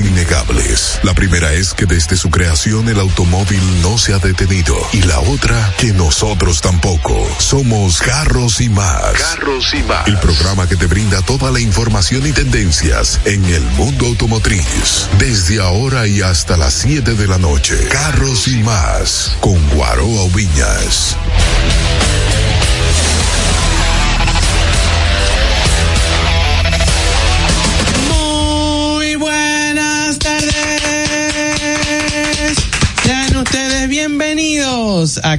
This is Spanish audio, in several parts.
innegables. La primera es que desde su creación el automóvil no se ha detenido y la otra que nosotros tampoco. Somos Carros y más. Carros y más. El programa que te brinda toda la información y tendencias en el mundo automotriz. Desde ahora y hasta las 7 de la noche. Carros y más con Guaroa Viñas. Bienvenidos a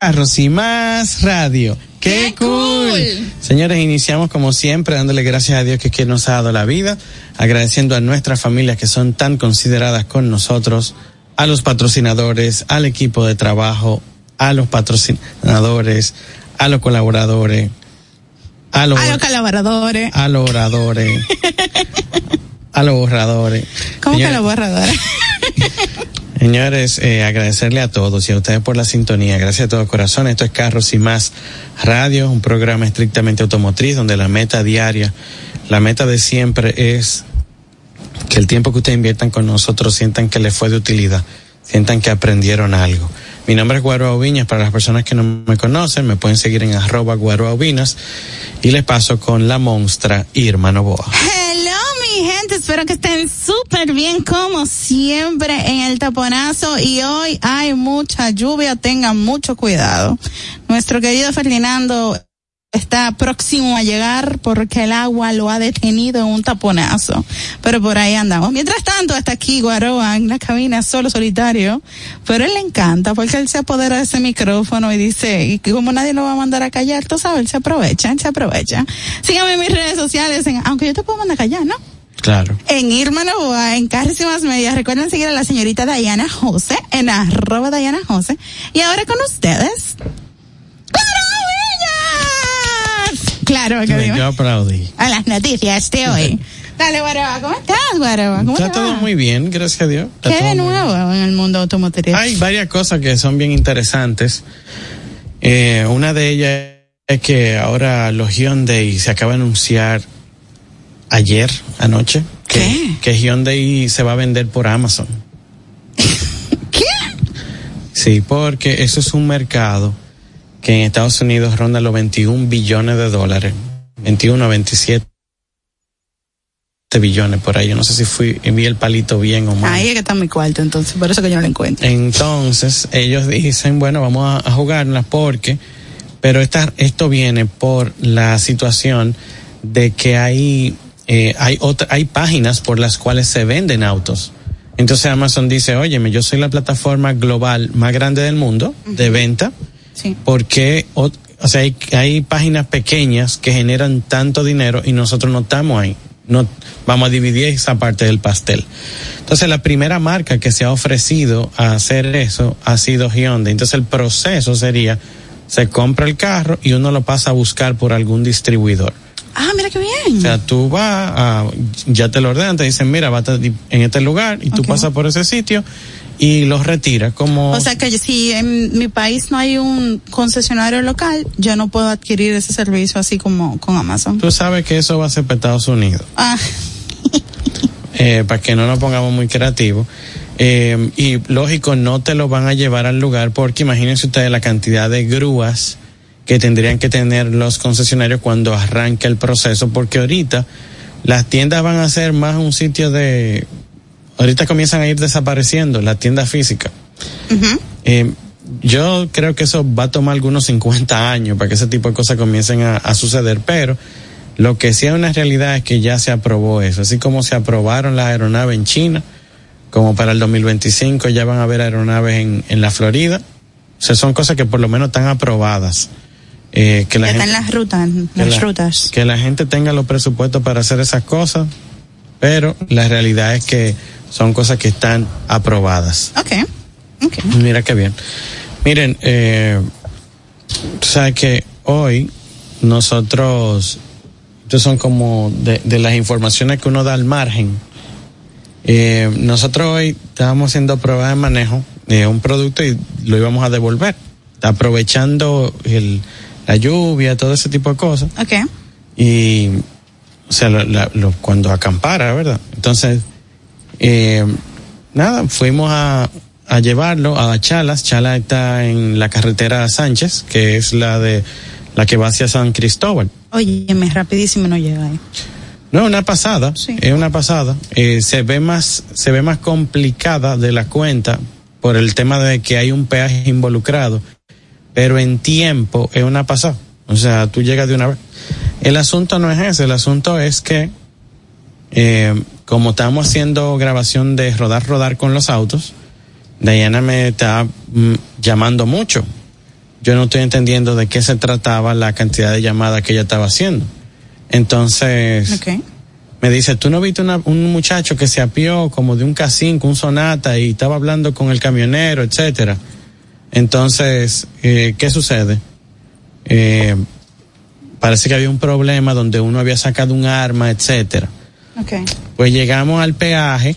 Carros y Más Radio. ¡Qué, cool! Señores, iniciamos como siempre dándole gracias a Dios que, que nos ha dado la vida, agradeciendo a nuestras familias que son tan consideradas con nosotros, a los patrocinadores, al equipo de trabajo, a los patrocinadores, a los colaboradores, a los, a los colaboradores, a los oradores, a los borradores. ¿Cómo que los borradores? Señores, eh, agradecerle a todos y a ustedes por la sintonía. Gracias a todo corazón. Esto es Carros y Más Radio, un programa estrictamente automotriz donde la meta diaria, la meta de siempre es que el tiempo que ustedes inviertan con nosotros sientan que les fue de utilidad, sientan que aprendieron algo. Mi nombre es Guaro Viñas. Para las personas que no me conocen, me pueden seguir en arroba Guaro y les paso con la monstra Irma Novoa gente, espero que estén súper bien como siempre en el taponazo y hoy hay mucha lluvia, tengan mucho cuidado. Nuestro querido Ferdinando está próximo a llegar porque el agua lo ha detenido en un taponazo. Pero por ahí andamos. Mientras tanto, está aquí Guaroa en la cabina solo solitario. Pero él le encanta porque él se apodera de ese micrófono y dice, y como nadie lo va a mandar a callar, tú sabes, él se aprovecha, él se aprovecha. Síganme en mis redes sociales, aunque yo te puedo mandar a callar, ¿no? Claro. En Irma Novoa, en Más Medias. Recuerden seguir a la señorita Diana Jose en arroba Diana Jose. Y ahora con ustedes, Claro, que Yo aplaudí. A las noticias de hoy. Dale, Guaroba, ¿cómo estás, Guaroba? ¿Cómo Está todo muy bien, gracias a Dios. ¿Qué de nuevo en el mundo automotriz? Hay varias cosas que son bien interesantes. Eh, una de ellas es que ahora los Hyundai se acaba de anunciar ayer, anoche, que, que Hyundai se va a vender por Amazon. ¿Qué? Sí, porque eso es un mercado que en Estados Unidos ronda los 21 billones de dólares, 21 a 27 billones por ahí. Yo no sé si fui, vi el palito bien o mal. Ahí es que está mi cuarto, entonces, por eso que yo no lo encuentro. Entonces, ellos dicen, bueno, vamos a, jugarla porque, pero esta, esto viene por la situación de que hay, eh, hay, otra, hay páginas por las cuales se venden autos. Entonces Amazon dice, óyeme, yo soy la plataforma global más grande del mundo de venta porque, o, sea, hay, hay páginas pequeñas que generan tanto dinero y nosotros no estamos ahí. No, vamos a dividir esa parte del pastel. Entonces, la primera marca que se ha ofrecido a hacer eso ha sido Hyundai. Entonces, el proceso sería, se compra el carro y uno lo pasa a buscar por algún distribuidor. Ah, mira qué bien. O sea, tú vas, a, ya te lo ordenan, te dicen, mira, va en este lugar y tú pasas por ese sitio y los retira como o sea que si en mi país no hay un concesionario local yo no puedo adquirir ese servicio así como con Amazon tú sabes que eso va a ser para Estados Unidos ah. eh, para que no nos pongamos muy creativos eh, y lógico no te lo van a llevar al lugar porque imagínense ustedes la cantidad de grúas que tendrían que tener los concesionarios cuando arranque el proceso porque ahorita las tiendas van a ser más un sitio de ahorita comienzan a ir desapareciendo las tiendas físicas. Eh, yo creo que eso va a tomar algunos 50 años para que ese tipo de cosas comiencen a, suceder, pero lo que sí es una realidad es que ya se aprobó eso, así como se aprobaron las aeronaves en China, como para el 2025 ya van a haber aeronaves en, en la Florida. O sea, son cosas que por lo menos están aprobadas. Eh, que la gente, están las rutas, las rutas. Que la gente tenga los presupuestos para hacer esas cosas, pero la realidad es que son cosas que están aprobadas. Ok. okay. Mira qué bien. Miren, eh, sabes que hoy nosotros, estos son como de, las informaciones que uno da al margen. Eh, nosotros hoy estábamos haciendo pruebas de manejo de un producto y lo íbamos a devolver, aprovechando el, la lluvia, todo ese tipo de cosas. Ok. Y, o sea, lo, cuando acampara, ¿verdad? Entonces, eh, nada, fuimos a, a llevarlo a Chalas. Chalas está en la carretera Sánchez, que es la de la que va hacia San Cristóbal. Oye, rapidísimo no llega ahí. No, una pasada, es una pasada. Eh, se ve más, se ve más complicada de la cuenta por el tema de que hay un peaje involucrado, pero en tiempo es una pasada. O sea, tú llegas de una vez. El asunto no es ese, el asunto es que eh, como estamos haciendo grabación de rodar, rodar con los autos, Diana me está mm, llamando mucho. Yo no estoy entendiendo de qué se trataba la cantidad de llamadas que ella estaba haciendo. Entonces, me dice, ¿tú no viste un muchacho que se apió como de un K5, un Sonata y estaba hablando con el camionero, etcétera? Entonces, eh, ¿qué sucede? Eh, parece que había un problema donde uno había sacado un arma, etcétera. Pues llegamos al peaje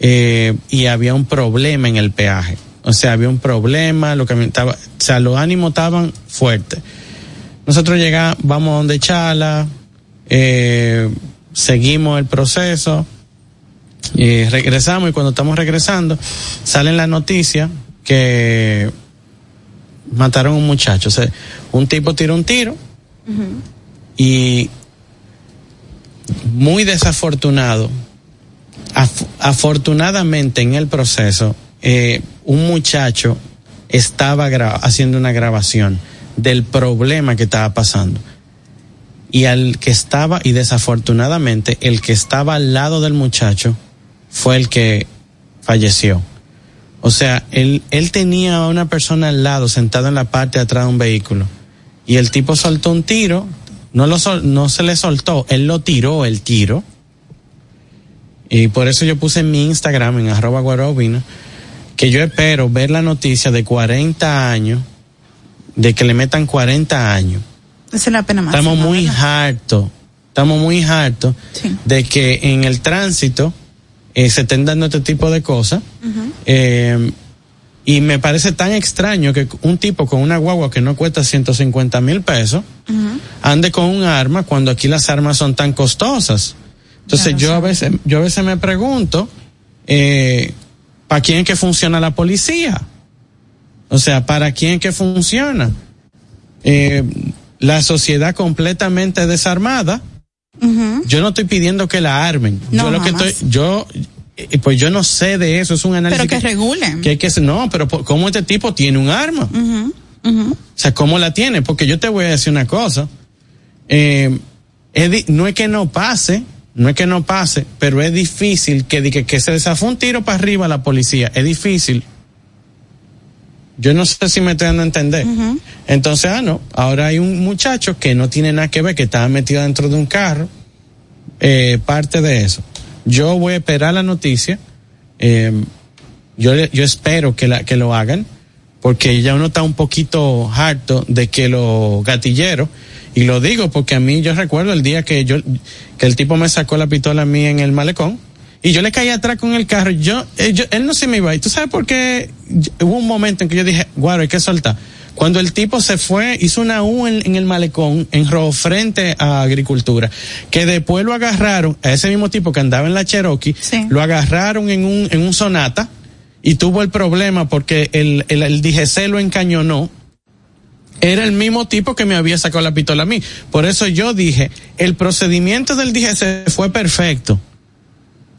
eh, y había un problema en el peaje. O sea, había un problema, lo que estaba, o sea, los ánimos estaban fuertes. Nosotros llegamos, vamos donde Chala, eh, seguimos el proceso, y regresamos y cuando estamos regresando, salen las noticias que mataron a un muchacho. Un tipo tiró un tiro y muy desafortunado. afortunadamente en el proceso, eh, un muchacho estaba haciendo una grabación del problema que estaba pasando. Y al que estaba, y desafortunadamente, el que estaba al lado del muchacho fue el que falleció. O sea, él, él tenía a una persona al lado, sentada en la parte de atrás de un vehículo. Y el tipo soltó un tiro, no, lo no se le soltó, él lo tiró el tiro. Y por eso yo puse en mi Instagram, en arroba guarobina, que yo espero ver la noticia de 40 años, de que le metan 40 años. Esa es la pena más. Estamos muy hartos, estamos muy hartos de que en el tránsito eh, se estén dando este tipo de cosas. eh, y me parece tan extraño que un tipo con una guagua que no cuesta 150 mil pesos ande con un arma cuando aquí las armas son tan costosas. Entonces yo a veces, yo a veces me pregunto, eh, ¿para quién es que funciona la policía? O sea, ¿para quién es que funciona? Eh, la sociedad completamente desarmada. Yo no estoy pidiendo que la armen. No, yo lo que estoy, yo, eh, pues yo no sé de eso, es un análisis. Pero que regulen. Que hay que no, pero ¿cómo este tipo tiene un arma? O sea, ¿cómo la tiene? Porque yo te voy a decir una cosa. Eh, es no es que no pase, no es que no pase, pero es difícil que, que, que se le zafó un tiro para arriba a la policía. Es difícil. Yo no sé si me estoy dando a entender. Entonces, ah, no, ahora hay un muchacho que no tiene nada que ver, que estaba metido dentro de un carro, eh, parte de eso. Yo voy a esperar la noticia. Eh, yo, yo espero que, la, que lo hagan, porque ya uno está un poquito harto de que los gatilleros, y lo digo porque a mí yo recuerdo el día que yo, que el tipo me sacó la pistola a mí en el malecón, y yo le caí atrás con el carro, yo, eh, yo- él no se me iba, y tú sabes por qué hubo un momento en que yo dije, guaro, hay que soltar. Cuando el tipo se fue, hizo una U en, en el malecón, en rojo frente a agricultura, que después lo agarraron, a ese mismo tipo que andaba en la Cherokee, Sí. lo agarraron en un, en un sonata y tuvo el problema porque el, el, el DGC lo encañonó. Era el mismo tipo que me había sacado la pistola a mí. Por eso yo dije, el procedimiento del DGC fue perfecto.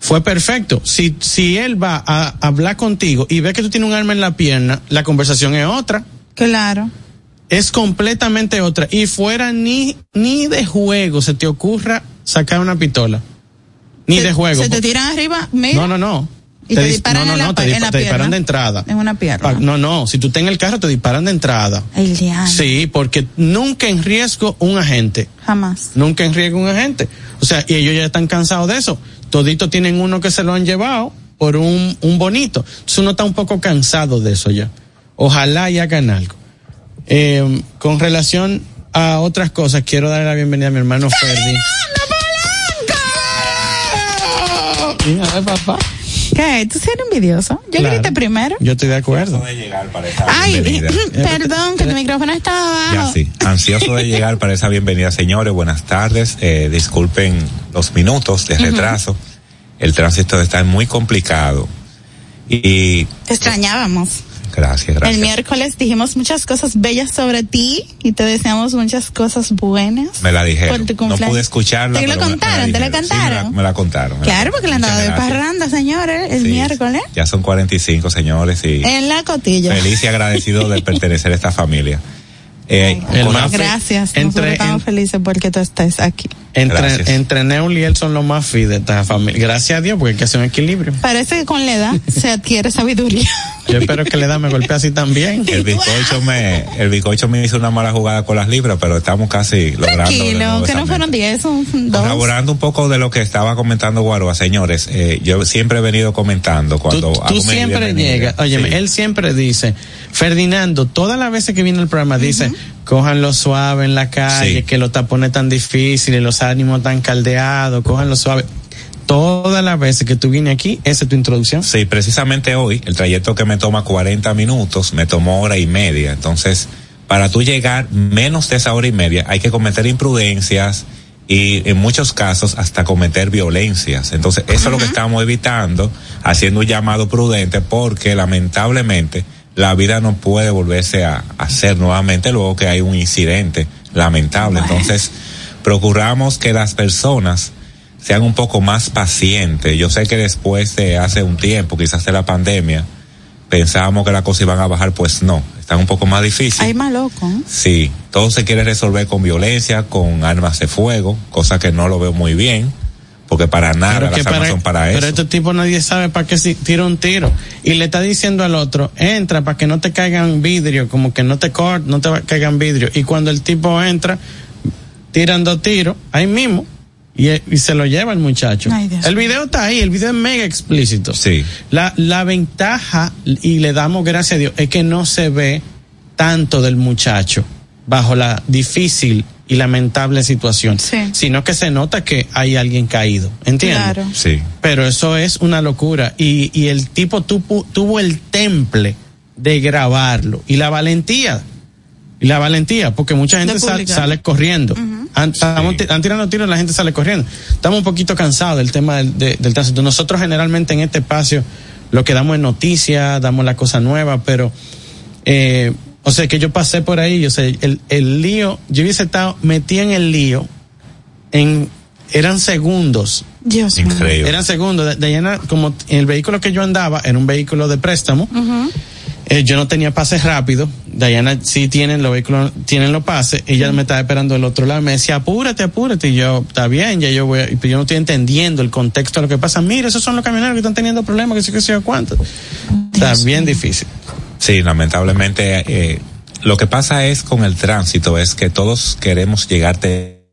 Fue perfecto. Si, si él va a hablar contigo y ve que tú tienes un arma en la pierna, la conversación es otra. Claro. Es completamente otra. Y fuera ni, ni de juego se te ocurra sacar una pistola. Ni Se- de juego. Se te tiran arriba, mira. No, no, no. Y te dis- disparan no, no, en no, te, en dispa- la te disparan de entrada. En una pierna. No, no, si tú estás en el carro te disparan de entrada. El diablo. Sí, porque nunca en riesgo un agente. Jamás. Nunca en riesgo un agente. O sea, y ellos ya están cansados de eso. Toditos tienen uno que se lo han llevado por un, un bonito. Entonces uno está un poco cansado de eso ya. Ojalá y hagan algo. Eh, con relación a otras cosas, quiero darle la bienvenida a mi hermano Ferdi. Mira, papá. ¿Qué? ¿Tú eres envidioso? Yo Claro. grité primero. Yo estoy de acuerdo. de llegar para esa Ay, bienvenida. perdón, que tu micrófono estaba abajo. Ya sí, ansioso de llegar para esa bienvenida, señores. Buenas tardes. Eh, disculpen los minutos de retraso. El tránsito está muy complicado. Y Te extrañábamos. Gracias, gracias. El miércoles dijimos muchas cosas bellas sobre ti y te deseamos muchas cosas buenas. Me la dijeron. Por tu No pude escucharla. ¿Te la pero me- me contaron? ¿Te la dijeron. Sí, me cantaron? me la contaron. me la Claro, porque le contaron. andaba de parranda, señores, el Sí, miércoles. Ya son 45, señores, y En la cotilla. feliz y agradecido de pertenecer a esta familia. Eh, El con- más- Gracias. Entre- Nosotros estamos en- felices porque tú estás aquí. Entre, Gracias. entre Neul y él son los más fit de esta familia. Gracias a Dios, porque hay que hacer un equilibrio. Parece que con la edad se adquiere sabiduría. Yo espero que le da me golpee así también. El bizcocho me, el bizcocho me hizo una mala jugada con las libras, pero estamos casi logrando. Tranquilo, que no fueron meta. 10, son dos. Colaborando un poco de lo que estaba comentando Guaroa, señores, eh, yo siempre he venido comentando Tú, cuando tú hago mi siempre llegas, oye, Sí. él siempre dice, Ferdinando, todas las veces que viene el programa dice, cójanlo suave en la calle, Sí. que los tapones tan difíciles, los ánimos tan caldeados, cójanlo suave. Todas las veces que tú vienes aquí, esa es tu introducción. Sí, precisamente hoy, el trayecto que me toma 40 minutos, me tomó hora y media. Entonces, para tú llegar menos de esa hora y media, hay que cometer imprudencias y en muchos casos hasta cometer violencias. Entonces, eso es lo que estamos evitando, haciendo un llamado prudente, porque lamentablemente la vida no puede volverse a hacer nuevamente luego que hay un incidente lamentable. Bueno. Entonces, procuramos que las personas sean un poco más pacientes. Yo sé que después de hace un tiempo, quizás de la pandemia, pensábamos que las cosas iban a bajar, pues no, están un poco más difíciles. Hay más loco. ¿eh? Sí, todo se quiere resolver con violencia, con armas de fuego, cosa que no lo veo muy bien, porque para nada Pero las que armas para, son para pero eso. este tipo nadie sabe para qué si tira un tiro. Y le está diciendo al otro, entra para que no te caigan vidrio, como que no te cort, no te caigan vidrio. Y cuando el tipo entra, tiran dos tiros, ahí mismo, y, y se lo lleva el muchacho. Ay, el video está ahí, el video es mega explícito. Sí. La, la ventaja, y le damos gracias a Dios, es que no se ve tanto del muchacho bajo la difícil y lamentable situación, Sí. sino que se nota que hay alguien caído, ¿entiendes? Claro. Sí. Pero eso es una locura. Y, y el tipo tuvo, tuvo el temple de grabarlo. Y la valentía. Y la valentía, porque mucha gente sal- sale corriendo. Han, estamos Sí. ti- han tirando tiros, la gente sale corriendo. Estamos un poquito cansados del tema del, de- del tránsito. Nosotros generalmente en este espacio lo que damos es noticias, damos la cosa nueva, pero eh, o sea que yo pasé por ahí, yo sé, el, el lío, yo hubiese estado metida en el lío en eran segundos Dios mío. Increíble. eran segundos. De- Diana, como el vehículo que yo andaba era un vehículo de préstamo, eh, yo no tenía pases rápidos. Diana sí tienen los vehículos, tienen los pases. Ella me estaba esperando del otro lado. Me decía, apúrate, apúrate. Y yo, está bien, ya yo voy. a-". Pero yo no estoy entendiendo el contexto de lo que pasa. Mira, esos son los camioneros que están teniendo problemas, que sé que sé yo cuánto. Está bien difícil. Sí, lamentablemente eh, lo que pasa es con el tránsito es que todos queremos llegar te-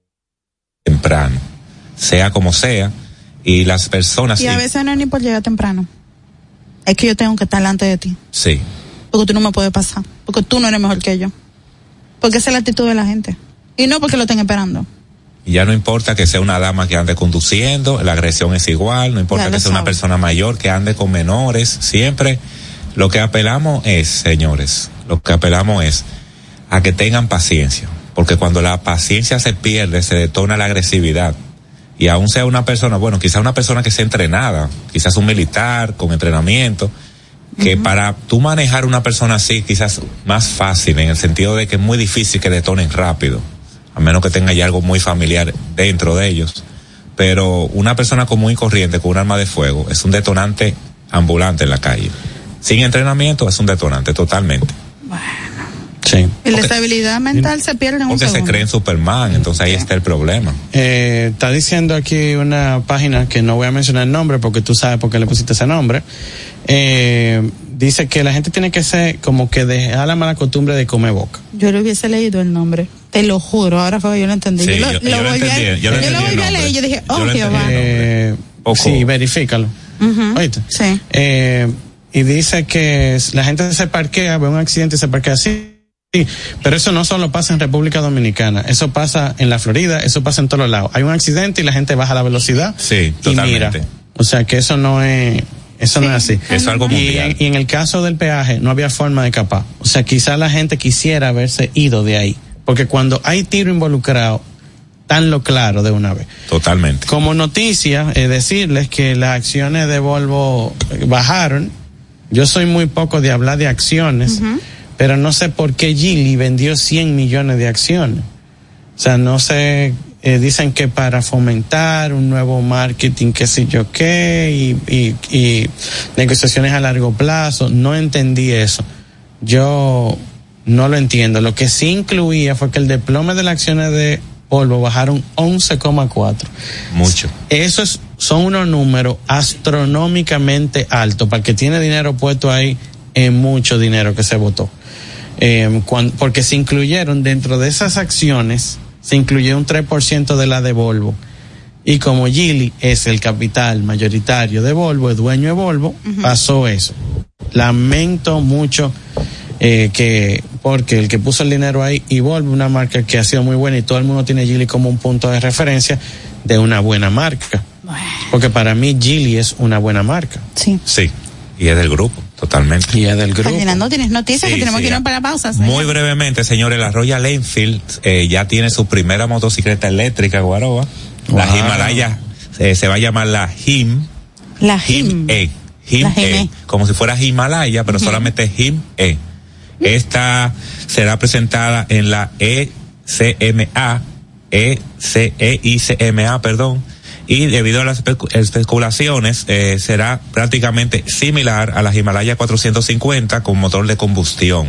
temprano, sea como sea, y las personas Y a veces no es ni por llegar temprano. Es que yo tengo que estar delante de ti. sí, Porque tú no me puedes pasar. Porque tú no eres mejor que yo. Porque esa es la actitud de la gente. Y no porque lo estén esperando. y ya no importa que sea una dama que ande conduciendo, la agresión es igual, no importa que sea una persona mayor que ande con menores, siempre lo que apelamos es, señores, lo que apelamos es a que tengan paciencia, porque cuando la paciencia se pierde, se detona la agresividad. Y aún sea una persona, bueno, quizás una persona que sea entrenada, quizás un militar con entrenamiento, que para tú manejar una persona así, quizás más fácil, en el sentido de que es muy difícil que detonen rápido, a menos que tenga ya algo muy familiar dentro de ellos. Pero una persona común y corriente con un arma de fuego es un detonante ambulante en la calle. Sin entrenamiento es un detonante totalmente. Sí. Y la estabilidad mental se pierde en un Porque se segundo. creen Superman, entonces ahí está el problema. Eh, está diciendo aquí una página que no voy a mencionar el nombre porque tú sabes por qué le pusiste ese nombre. Eh, dice que la gente tiene que ser como que dejar la mala costumbre de comer boca. Yo le hubiese leído el nombre. Te lo juro, ahora fue que yo lo entendí. Sí, yo lo, yo- yo lo volví a- yo lo yo entendí lo el volví a leer y yo dije, oh Jehová. Eh, sí, verifícalo. ¿Oíste? Sí. Eh, y dice que la gente se parquea, ve un accidente y se parquea así. Sí, pero eso no solo pasa en República Dominicana, eso pasa en la Florida, eso pasa en todos lados. Hay un accidente y la gente baja la velocidad Sí, y totalmente. mira. O sea que eso no es, eso no es así. Es algo Y mundial. en, y en el caso del peaje no había forma de escapar. O sea, quizás la gente quisiera haberse ido de ahí, porque cuando hay tiro involucrado, tan lo claro de una vez. Totalmente. Como noticia, eh, decirles que las acciones de Volvo bajaron. Yo soy muy poco de hablar de acciones, pero no sé por qué Geely vendió 100 millones de acciones. O sea, no sé, eh, dicen que para fomentar un nuevo marketing, qué sé yo qué, y, y, y negociaciones a largo plazo. No entendí eso. Yo no lo entiendo. Lo que sí incluía fue que el desplome de las acciones de Volvo bajaron 11,4. Mucho. Esos son unos números astronómicamente altos. Para el que tiene dinero puesto ahí, es mucho dinero que se votó. Eh, cuan- porque se incluyeron dentro de esas acciones, se incluyó un 3% de la de Volvo. Y como Gili es el capital mayoritario de Volvo, es dueño de Volvo, pasó eso. Lamento mucho eh, que, porque el que puso el dinero ahí, y Volvo, una marca que ha sido muy buena y todo el mundo tiene Gili como un punto de referencia de una buena marca. Porque para mí Gili es una buena marca. Sí. Sí. Y es del grupo, totalmente. Y es del grupo. Ferdinando, tienes noticias Sí, que tenemos sí, que irnos ya. para pausas. Muy brevemente, señores, la Royal Enfield eh, ya tiene su primera motocicleta eléctrica, Guaroba. La Wow. Himalaya eh, se va a llamar la HIM. La HIM. E. HIM La E. E. Como si fuera Himalaya, pero solamente HIM E. Esta será presentada en la E ECMA, ECEICMA, perdón, y debido a las especu- especulaciones, eh, será prácticamente similar a la Himalaya 450 con motor de combustión.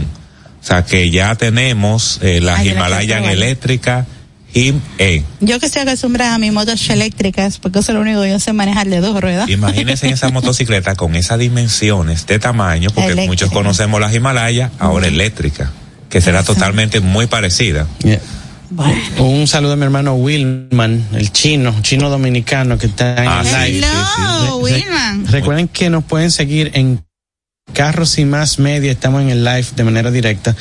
O sea que ya tenemos eh, las Ay, la Himalayan quiero probar. eléctricas HIM-E. Yo que estoy acostumbrada a mis motos eléctricas, porque eso es lo único que yo sé manejar de dos ruedas. Imagínense esa motocicleta con esas dimensiones de tamaño, porque Eléctrica. muchos conocemos las Himalaya, ahora eléctrica, que será totalmente muy parecida. Yeah. Bueno. Un saludo a mi hermano Wilman, el chino, chino dominicano que está en Ah, live. Hello, Wilman. Recuerden que nos pueden seguir en Carros y Más Media, estamos en el live de manera directa.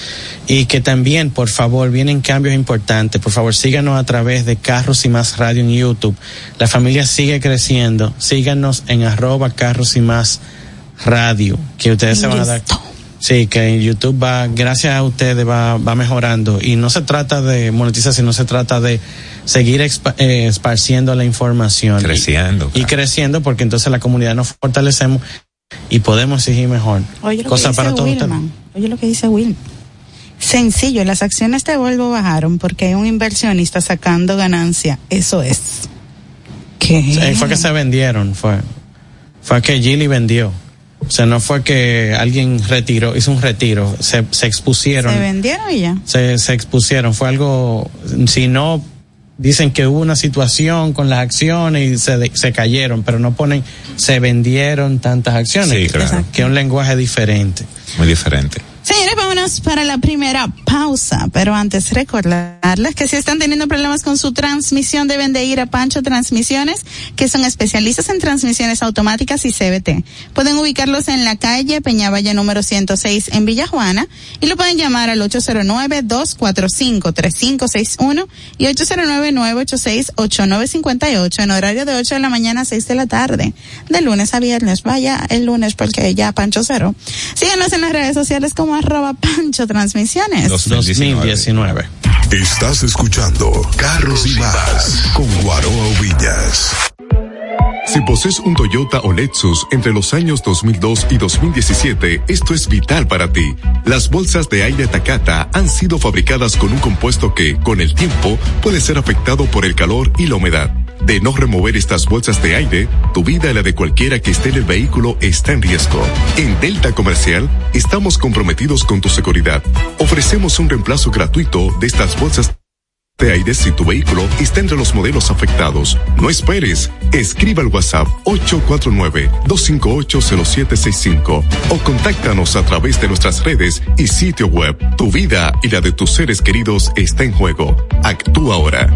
Y que también, por favor, vienen cambios importantes. Por favor, síganos a través de Carros y Más Radio en YouTube. La familia sigue creciendo. Síganos en arroba Carros y Más Radio, que ustedes se van a dar. Sí, que en YouTube va, gracias a ustedes va, va mejorando. Y no se trata de monetizar, sino se trata de seguir expa- eh, esparciendo la información. Creciendo, Y, y claro. creciendo porque entonces la comunidad nos fortalecemos y podemos exigir mejor. Oye lo Cosa que dice para todos Wilman. Oye lo que dice Will. Sencillo, las acciones de Volvo bajaron porque hay un inversionista sacando ganancia. Eso es. ¿Qué? Eh, fue que se vendieron, fue. Fue que Gilly vendió. O sea, no fue que alguien retiró, hizo un retiro, se, se expusieron. Se vendieron y ya. se, se expusieron. Fue algo, si no, dicen que hubo una situación con las acciones y se, se cayeron, pero no ponen, se vendieron tantas acciones. Sí, que- claro. Que es un lenguaje diferente. Muy diferente. Señores, vámonos para la primera pausa, pero antes recordarles que si están teniendo problemas con su transmisión deben de ir a Pancho Transmisiones, que son especialistas en transmisiones automáticas y CBT. Pueden ubicarlos en la calle Peñavalle número 106 en Villa Juana y lo pueden llamar al 809-245-3561 y 809-986-8958 en horario de 8 de la mañana a 6 de la tarde, de lunes a viernes. Vaya el lunes porque ya Pancho cero. Síganos en las redes sociales como arroba Pancho Transmisiones. 2019. Estás escuchando Carros y Más con Guaroa Villas. Si posees un Toyota o Lexus entre los años 2002 y 2017, esto es vital para ti. Las bolsas de aire Takata han sido fabricadas con un compuesto que, con el tiempo, puede ser afectado por el calor y la humedad. De no remover estas bolsas de aire, tu vida y la de cualquiera que esté en el vehículo está en riesgo. En Delta Comercial estamos comprometidos con tu seguridad. Ofrecemos un reemplazo gratuito de estas bolsas de aire si tu vehículo está entre los modelos afectados. No esperes. Escriba al WhatsApp 849-258-0765 o contáctanos a través de nuestras redes y sitio web. Tu vida y la de tus seres queridos está en juego. Actúa ahora.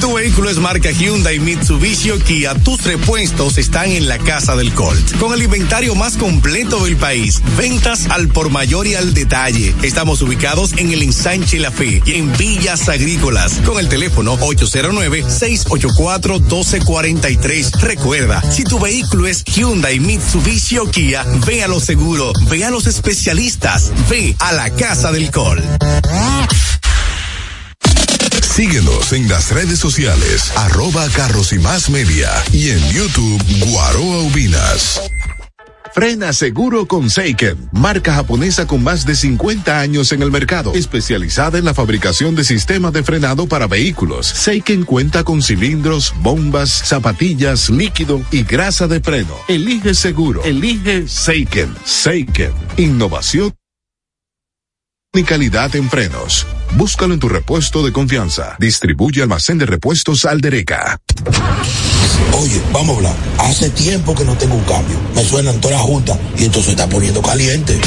Tu vehículo es marca Hyundai, Mitsubishi o Kia, tus repuestos están en la casa del Colt. Con el inventario más completo del país, ventas al por mayor y al detalle. Estamos ubicados en el ensanche La Fe y en Villas Agrícolas con el teléfono 809-684-1243. Recuerda, si tu vehículo es Hyundai, Mitsubishi o Kia, ve a lo seguro, ve a los especialistas, ve a la casa del Colt. Síguenos en las redes sociales, arroba Carros y Más Media y en YouTube Guaroa Ubinas. Frena seguro con Seiken, marca japonesa con más de 50 años en el mercado, especializada en la fabricación de sistemas de frenado para vehículos. Seiken cuenta con cilindros, bombas, zapatillas, líquido y grasa de freno. Elige seguro, elige Seiken. Seiken, innovación y calidad en frenos. Búscalo en tu repuesto de confianza. Distribuye almacén de repuestos Aldereca. Oye, vamos a hablar. Hace tiempo que no tengo un cambio. Me suenan todas las juntas y esto se está poniendo caliente.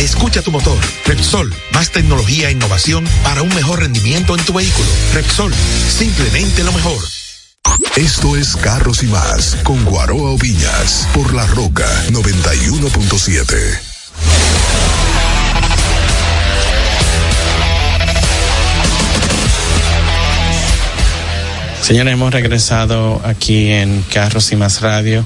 Escucha tu motor. Repsol, más tecnología e innovación para un mejor rendimiento en tu vehículo. Repsol, simplemente lo mejor. Esto es Carros y Más con Guaroa Oviñas por La Roca 91.7. Señores, hemos regresado aquí en Carros y Más Radio.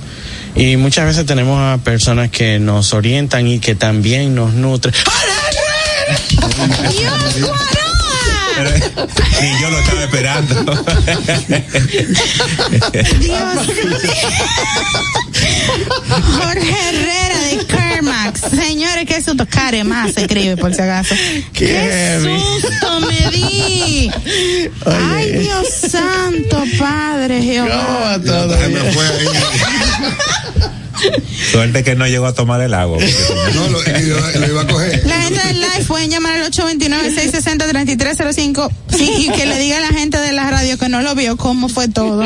Y muchas veces tenemos a personas que nos orientan y que también nos nutren. ¡Dios! Ni yo lo estaba esperando. Dios Jorge Herrera de Kermax. Señores, qué susto. Care más se escribe por si acaso. Qué, susto me di. Ay, Dios santo, Padre Jehová. Suerte que no llegó a tomar el agua. no, lo, lo, iba a coger. La gente del live pueden llamar al 829-660-3305 sí, y que le diga a la gente de la radio que no lo vio cómo fue todo.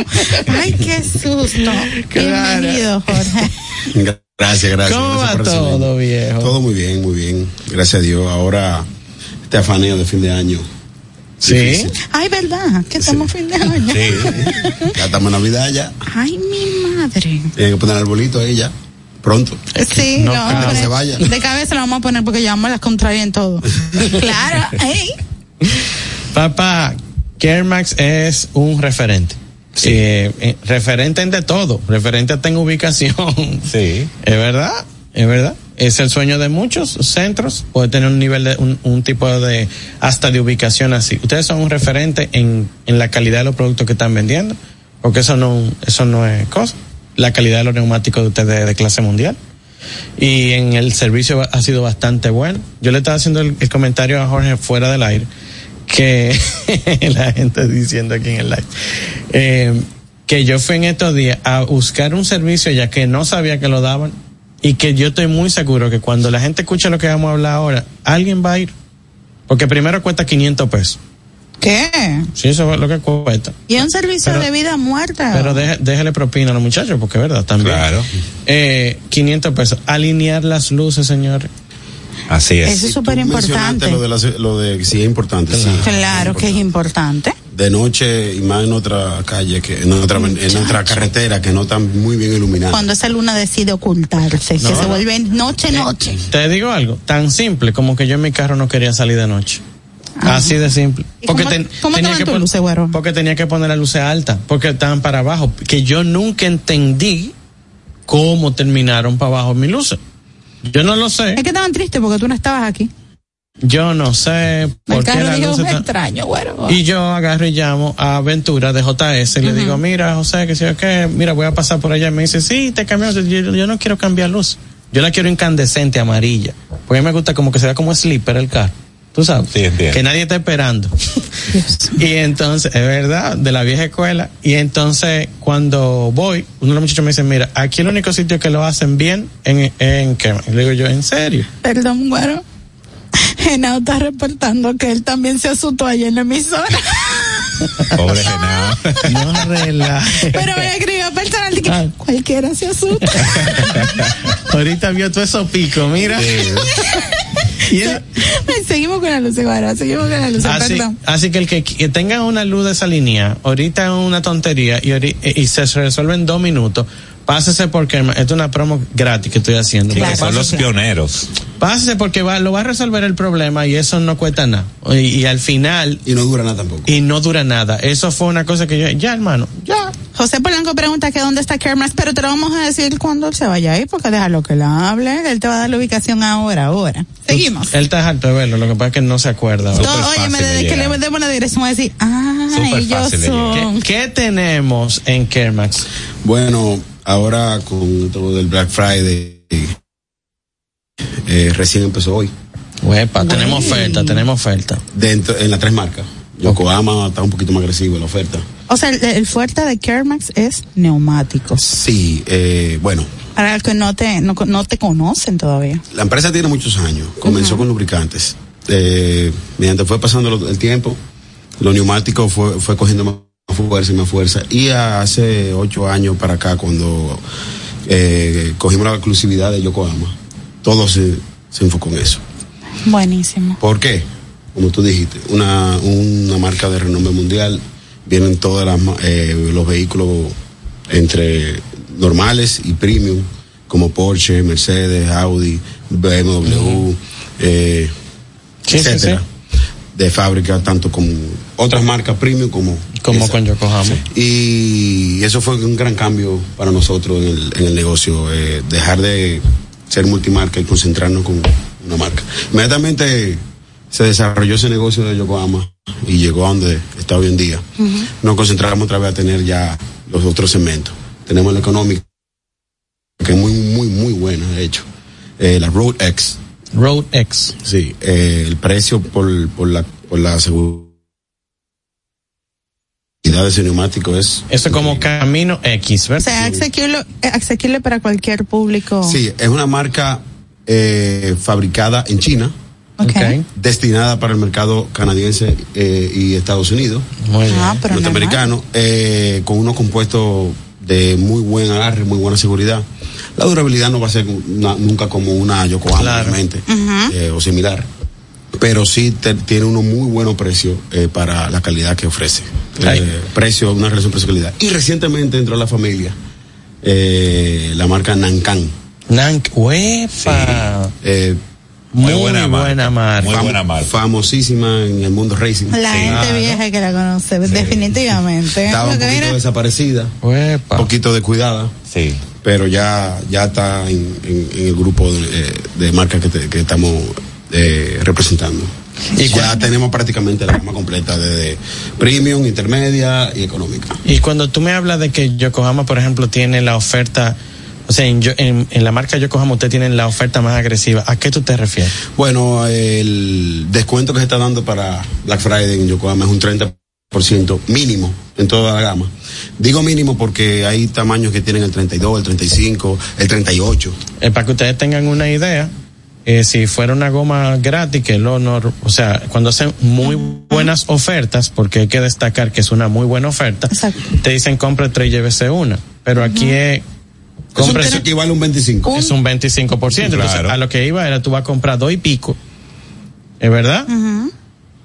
Ay, qué susto. Claro. Bienvenido, Jorge. Gracias, gracias. ¿Cómo gracias va todo, viejo? Todo muy bien, muy bien. Gracias a Dios. Ahora, este afaneo de fin de año. Sí. Difícil. Ay, ¿verdad? Que estamos fin de año. Sí. ya estamos en Navidad ya. Ay, mi madre. Tienen que poner el arbolito ahí ya. Pronto. Sí, No, lo vamos a que poner- se vaya. de cabeza lo vamos a poner porque llevamos las contrarias en todo. claro, ey. Papá, Kermax es un referente. Eh, eh, referente en de todo, referente hasta en ubicación. Sí. Es verdad, es verdad. Es el sueño de muchos centros, puede tener un nivel de, un, un tipo de, hasta de ubicación así. Ustedes son un referente en, en la calidad de los productos que están vendiendo, porque eso no, eso no es cosa. La calidad de los neumáticos de ustedes es de clase mundial. Y en el servicio ha sido bastante bueno. Yo le estaba haciendo el, el comentario a Jorge fuera del aire, que la gente diciendo aquí en el live, eh, que yo fui en estos días a buscar un servicio ya que no sabía que lo daban y que yo estoy muy seguro que cuando la gente escuche lo que vamos a hablar ahora, alguien va a ir. Porque primero cuesta 500 pesos. ¿Qué? Sí, eso es lo que cuesta. Y es un servicio Pero- de vida muerta. Pero deje- déjele propina a los muchachos, porque es verdad, también. Claro. Eh, 500 pesos. Alinear las luces, señores. Así es. Eso es súper importante. Lo de, la, lo de sí es importante. sí. Claro que es importante. De noche y más en otra calle, que en otra, en otra carretera que no están muy bien iluminadas. Cuando esa luna decide ocultarse, que se vuelve noche, noche. Te digo algo, tan simple como que yo en mi carro no quería salir de noche. Así de simple. ¿Y cómo- cómo estaban tus pon- luces, güero? Porque tenía que poner las luces altas, porque estaban para abajo. Que yo nunca entendí cómo terminaron para abajo mis luces. Yo no lo sé. Es que estaban tristes porque tú no estabas aquí. Yo no sé por qué luces "Me están- extraño, güero. Y yo agarro y llamo a Aventura de JS y le digo, mira, José, que sé yo qué, mira, voy a pasar por allá. Y me dice, sí, te cambiamos. Yo, yo no quiero cambiar luz. Yo la quiero incandescente, amarilla. Porque a mí me gusta como que se vea como slipper el carro. Tú sabes. Sí. Que nadie está esperando. y entonces, es verdad, de la vieja escuela. Y entonces, cuando voy, uno de los muchachos me dice, mira, aquí el único sitio que lo hacen bien en, en ¿qué? Y le digo yo, ¿en serio? Perdón, güero. Genao está reportando que él también se asustó allá en la emisora. Pobre Genao. No relaje. Pero me escribió personal de que Ah. cualquiera se asusta. Ahorita vio todo eso pico, mira. Y seguimos con la luz, güero. Seguimos con la luz, así, perdón. así que el que, que tenga una luz de esa línea, ahorita es una tontería y se resuelve en dos minutos, pásese porque esto es una promo gratis que estoy haciendo. Sí, que Claro, son los pioneros. Pásese porque va, lo va a resolver el problema y eso no cuesta nada. Y, y al final, Y no dura nada tampoco. y no dura nada. Eso fue una cosa que yo, ya hermano, ya. José Polanco pregunta que dónde está Kermas, pero te lo vamos a decir cuando él se vaya ahí, porque déjalo que lo hable. Él te va a dar la ubicación ahora, ahora. Seguimos. Él está harto de verlo, lo que pasa es que no se acuerda. Todo, oye, me de desde que le demos la dirección, a decir, ah, ellos son. ¿Qué, qué tenemos en Kermax? Bueno, ahora con todo del Black Friday, eh, recién empezó hoy. Huepa, tenemos oferta, tenemos oferta. Dentro, en las tres marcas. Yokohama está un poquito más agresivo en la oferta. O sea, el, el fuerte de Kermax es neumáticos. Sí, eh, bueno, Para los que no te, no, no te conocen todavía. la empresa tiene muchos años. Comenzó con lubricantes. Eh, mediante fue pasando el tiempo, los neumáticos fue, fue cogiendo más fuerza y más fuerza. Y hace ocho años para acá, cuando eh, cogimos la exclusividad de Yokohama, todo se, se enfocó en eso. Buenísimo. ¿Por qué? Como tú dijiste, una, una marca de renombre mundial, vienen todos los vehículos entre normales y premium, como Porsche, Mercedes, Audi, BMW, eh, Sí, sí, etcétera, de fábrica, tanto como otras marcas premium como Como esa. con Yokohama. Y eso fue un gran cambio para nosotros en el, en el negocio, eh, dejar de ser multimarca y concentrarnos con una marca. Inmediatamente se desarrolló ese negocio de Yokohama y llegó a donde está hoy en día. Nos concentramos otra vez a tener ya los otros segmentos. Tenemos la económica, que es muy, muy, muy buena, de hecho. Eh, la Road X, Road X. sí, eh, el precio por, por la, por la seguridad de ese neumático es... Eso es como camino X, O ¿verdad? sea, asequible, asequible para cualquier público. Sí, es una marca eh, fabricada en China, Ok. Ok. destinada para el mercado canadiense eh, y Estados Unidos, Muy bien. Ah, no mal. norteamericano, eh, con unos compuestos de muy buen agarre, muy buena seguridad. La durabilidad no va a ser una- nunca como una Yokohama, Claro. obviamente, eh, o similar. Pero sí te- tiene unos muy buenos precios eh, para la calidad que ofrece. Eh, precio, una relación precio-calidad. Y recientemente entró a la familia eh, la marca Nankan. Nank, ¡Uepa! Eh, Muy, buena, marca. Muy buena marca. famosísima en el mundo racing. La gente vieja que la conoce, definitivamente. Estaba un poquito mira, desaparecida, un poquito descuidada, Sí. Pero ya, ya está en, en- en el grupo de, eh, de marcas que, te- que estamos eh, representando. ¿Y ya tenemos prácticamente la gama completa desde premium, intermedia y económica. Y cuando tú me hablas de que Yokohama, por ejemplo, tiene la oferta, o sea, en, Yo- en, en la marca Yokohama usted tiene la oferta más agresiva, ¿a qué tú te refieres? Bueno, el descuento que se está dando para Black Friday en Yokohama es un 30% mínimo en toda la gama. Digo mínimo porque hay tamaños que tienen el 32, el 35, el 38. Eh, para que ustedes tengan una idea, eh, si fuera una goma gratis, que lo nor- o sea, cuando hacen muy buenas ofertas, porque hay que destacar que es una muy buena oferta, Exacto. te dicen compre tres y llévese una, pero aquí es Eso, compre eso equivale a un 25. es un 25%, entonces Claro. a lo que iba era tú vas a comprar dos y pico, ¿es verdad?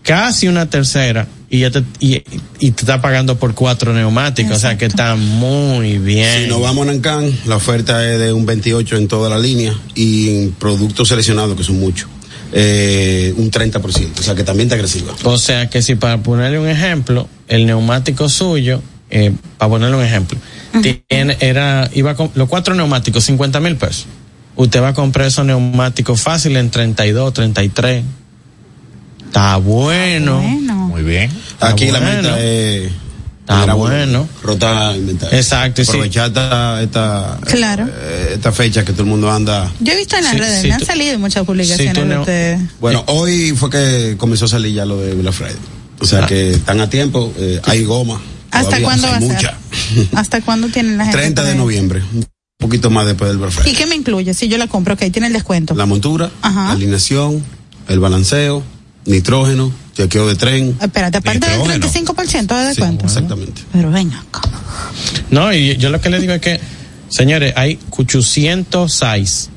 Casi una tercera y ya te, y, y te está pagando por cuatro neumáticos, o sea que está muy bien. Si nos vamos a Nancan, la oferta es de un 28 en toda la línea y en productos seleccionados, que son muchos, eh, un 30%. O sea que también está agresiva. O sea que si para ponerle un ejemplo, el neumático suyo, eh, para ponerle un ejemplo, tiene, era, iba con los cuatro neumáticos, 50 mil pesos. Usted va a comprar esos neumáticos fácil en 32, 33. Está bueno. bueno. Muy bien. Está Aquí la bueno. meta es. Está era bueno. Rota inventario. Exacto, y sí. Aprovechar esta, esta, Claro. eh, esta fecha que todo el mundo anda. Yo he visto en las Sí, redes, sí, me han salido muchas publicaciones de no- ustedes. Bueno, hoy fue que comenzó a salir ya lo de Black Friday. O sea Ah. que están a tiempo, eh, hay goma. ¿Hasta todavía, cuándo va a ser? ¿Hasta cuándo tienen la gente? 30 de noviembre, un poquito más después del Black ¿Y Friday. qué me incluye? Si yo la compro, ok, tiene el descuento. La montura, Ajá. la alineación, el balanceo, nitrógeno, chequeo de tren. Espérate, aparte del Nitrógeno. 35% de Sí, descuento. exactamente. Pero venga acá. No, y yo lo que le digo es que, señores, hay 806.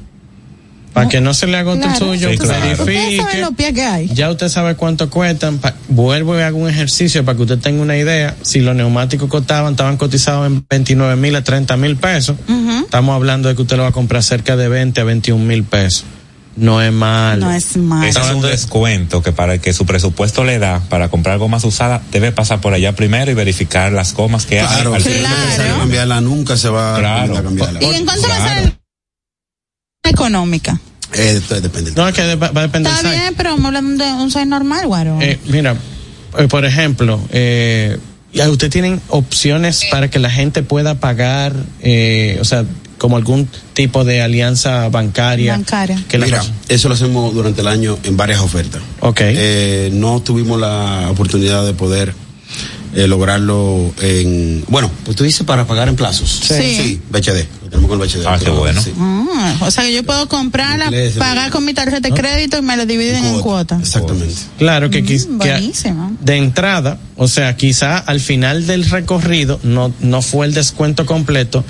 Para que no se le agote el Claro, suyo, Sí, claro. Verifique. los pies que hay. Ya usted sabe cuánto cuestan. Pa- vuelvo y hago un ejercicio para que usted tenga una idea. Si los neumáticos costaban, estaban cotizados en 29 mil a 30 mil pesos. Estamos hablando de que usted lo va a comprar cerca de 20 a 21 mil pesos. No es malo. No es malo. Es un descuento que para el que su presupuesto le da para comprar gomas usadas, debe pasar por allá primero y verificar las gomas que Claro, hay. al Claro. cambiarla, nunca se va Claro. a cambiarla. ¿Y en cuánto va a Claro. ser económica? Eh, depende. No, es que de- va a depender Está bien, pero vamos hablando de un size normal, guaro. Eh, mira, eh, por ejemplo, eh, usted tienen opciones para que la gente pueda pagar, eh, o sea, como algún tipo de alianza bancaria. Bancaria. Que Mira, eso lo hacemos durante el año en varias ofertas. Ok. Eh, no tuvimos la oportunidad de poder eh, lograrlo en. Bueno, pues tú dices para pagar en plazos. Sí. Sí, BHD. Lo tenemos con el BHD. Ah, qué bueno. Sí. Ah, o sea que yo puedo comprarla, Inglés, pagar con mi tarjeta de crédito y me la dividen en cuotas. Exactamente. Claro que, Mm, que buenísimo. de entrada, o sea, quizá al final del recorrido no, no fue el descuento completo,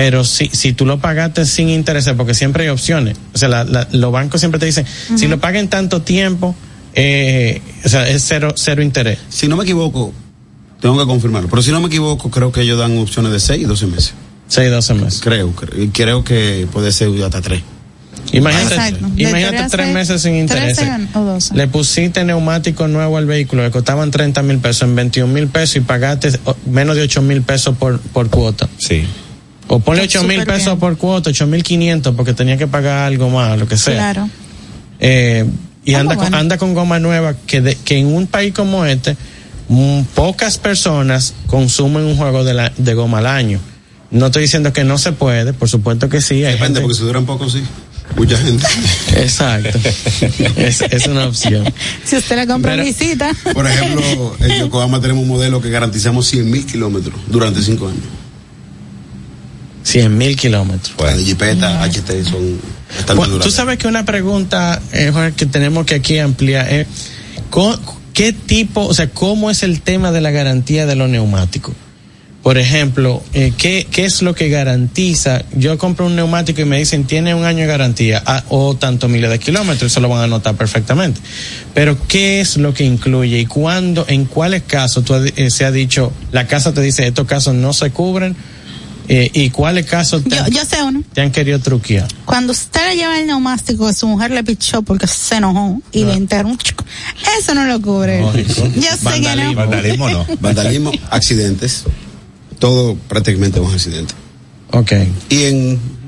pero si, si tú lo pagaste sin interés, porque siempre hay opciones, o sea, la- la- los bancos siempre te dicen, si lo pagan en tanto tiempo, eh, o sea, es cero, cero interés. Si no me equivoco, tengo que confirmarlo. Pero si no me equivoco, creo que ellos dan opciones de 6 y 12 meses. 6, 12 meses. Creo, creo, y creo que puede ser hasta 3. Imagínate, Exacto. Imagínate tres seis- meses sin interés. Le pusiste neumático nuevo al vehículo que costaban 30 mil pesos en 21 mil pesos y pagaste oh, menos de 8 mil pesos por, por cuota. Sí. O ponle 8 mil pesos bien. por cuota, 8 mil 500 porque tenía que pagar algo más, lo que sea. Claro. Eh, y anda, con, anda con goma nueva que, de- que en un país como este, mm, pocas personas consumen un juego de, la, de goma al año. No estoy diciendo que no se puede, por supuesto que sí. Hay Depende, gente- porque si duran poco, sí. Mucha gente. Exacto. es, es una opción. Si usted la compra en visita. Por ejemplo, en Yokohama tenemos un modelo que garantizamos 100 mil kilómetros durante cinco años. 100 mil kilómetros. La de Jeepeta, HT son Bueno, tú sabes que una pregunta, eh, Jorge, que tenemos que aquí ampliar es, ¿co- ¿qué tipo, o sea, cómo es el tema de la garantía de los neumáticos? Por ejemplo, eh, ¿qué, ¿qué es lo que garantiza? Yo compro un neumático y me dicen tiene un año de garantía ah, o tanto miles de kilómetros, eso lo van a notar perfectamente. Pero ¿qué es lo que incluye y cuándo, en cuáles casos tú, has- eh, se ha dicho, la casa te dice estos casos no se cubren eh, y cuáles casos te, Yo, han- yo sé uno. te han querido truquear? Cuando usted le lleva el neumático, su mujer le pichó porque se enojó y le enteró un chico. Eso no lo cubre. Yo sé que no. Vandalismo no. Vandalismo, accidentes, todo prácticamente es un accidente. Ok. Y en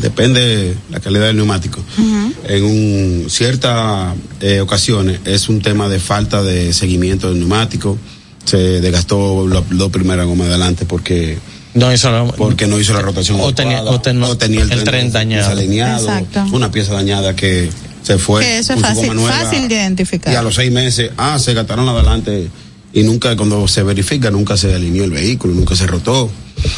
depende la calidad del neumático. En un, ciertas eh, ocasiones es un tema de falta de seguimiento del neumático. Se desgastó la, la primera goma de adelante porque No hizo la- porque no hizo la rotación O tenía- adecuada, o ten- o tenía el, el tren dañado. desalineado, Exacto. una pieza dañada que se fue Que eso es fácil- nueva, fácil de identificar. y a los seis meses ah se gastaron adelante y nunca cuando se verifica nunca se alineó el vehículo nunca se rotó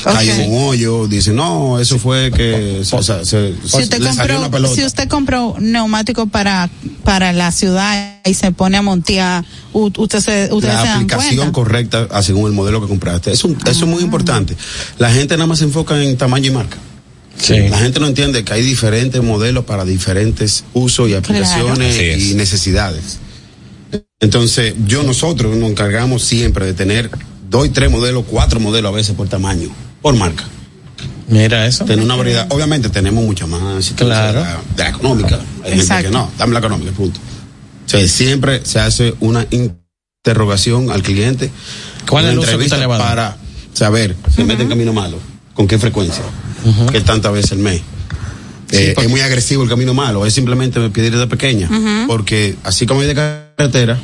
cayó en un hoyo dicen no eso fue que se, se- se- Si usted, le salió una compró, pelota si usted compró un neumático para, para la ciudad y se pone a montear, usted se, ustedes la se aplicación correcta a según el modelo que compraste. Es un- Eso es muy importante. La gente nada más se enfoca en tamaño y marca. Sí. La gente no entiende que hay diferentes modelos para diferentes usos y aplicaciones y necesidades. Entonces, yo nosotros nos encargamos siempre de tener dos y tres modelos, cuatro modelos a veces por tamaño, por marca. Mira eso. Tener una variedad. Obviamente tenemos mucha más. si Claro. De la, de la económica. Hay gente Exacto. que no, dame la económica, punto. O sea, siempre se hace una interrogación al cliente. ¿Cuál es que entrevista usted le va a dar? Para saber, se mete en camino malo, con qué frecuencia, qué tantas veces al mes. Eh, porque- Es muy agresivo el camino malo, es simplemente pedir de pequeña. Porque así como hay de carretera,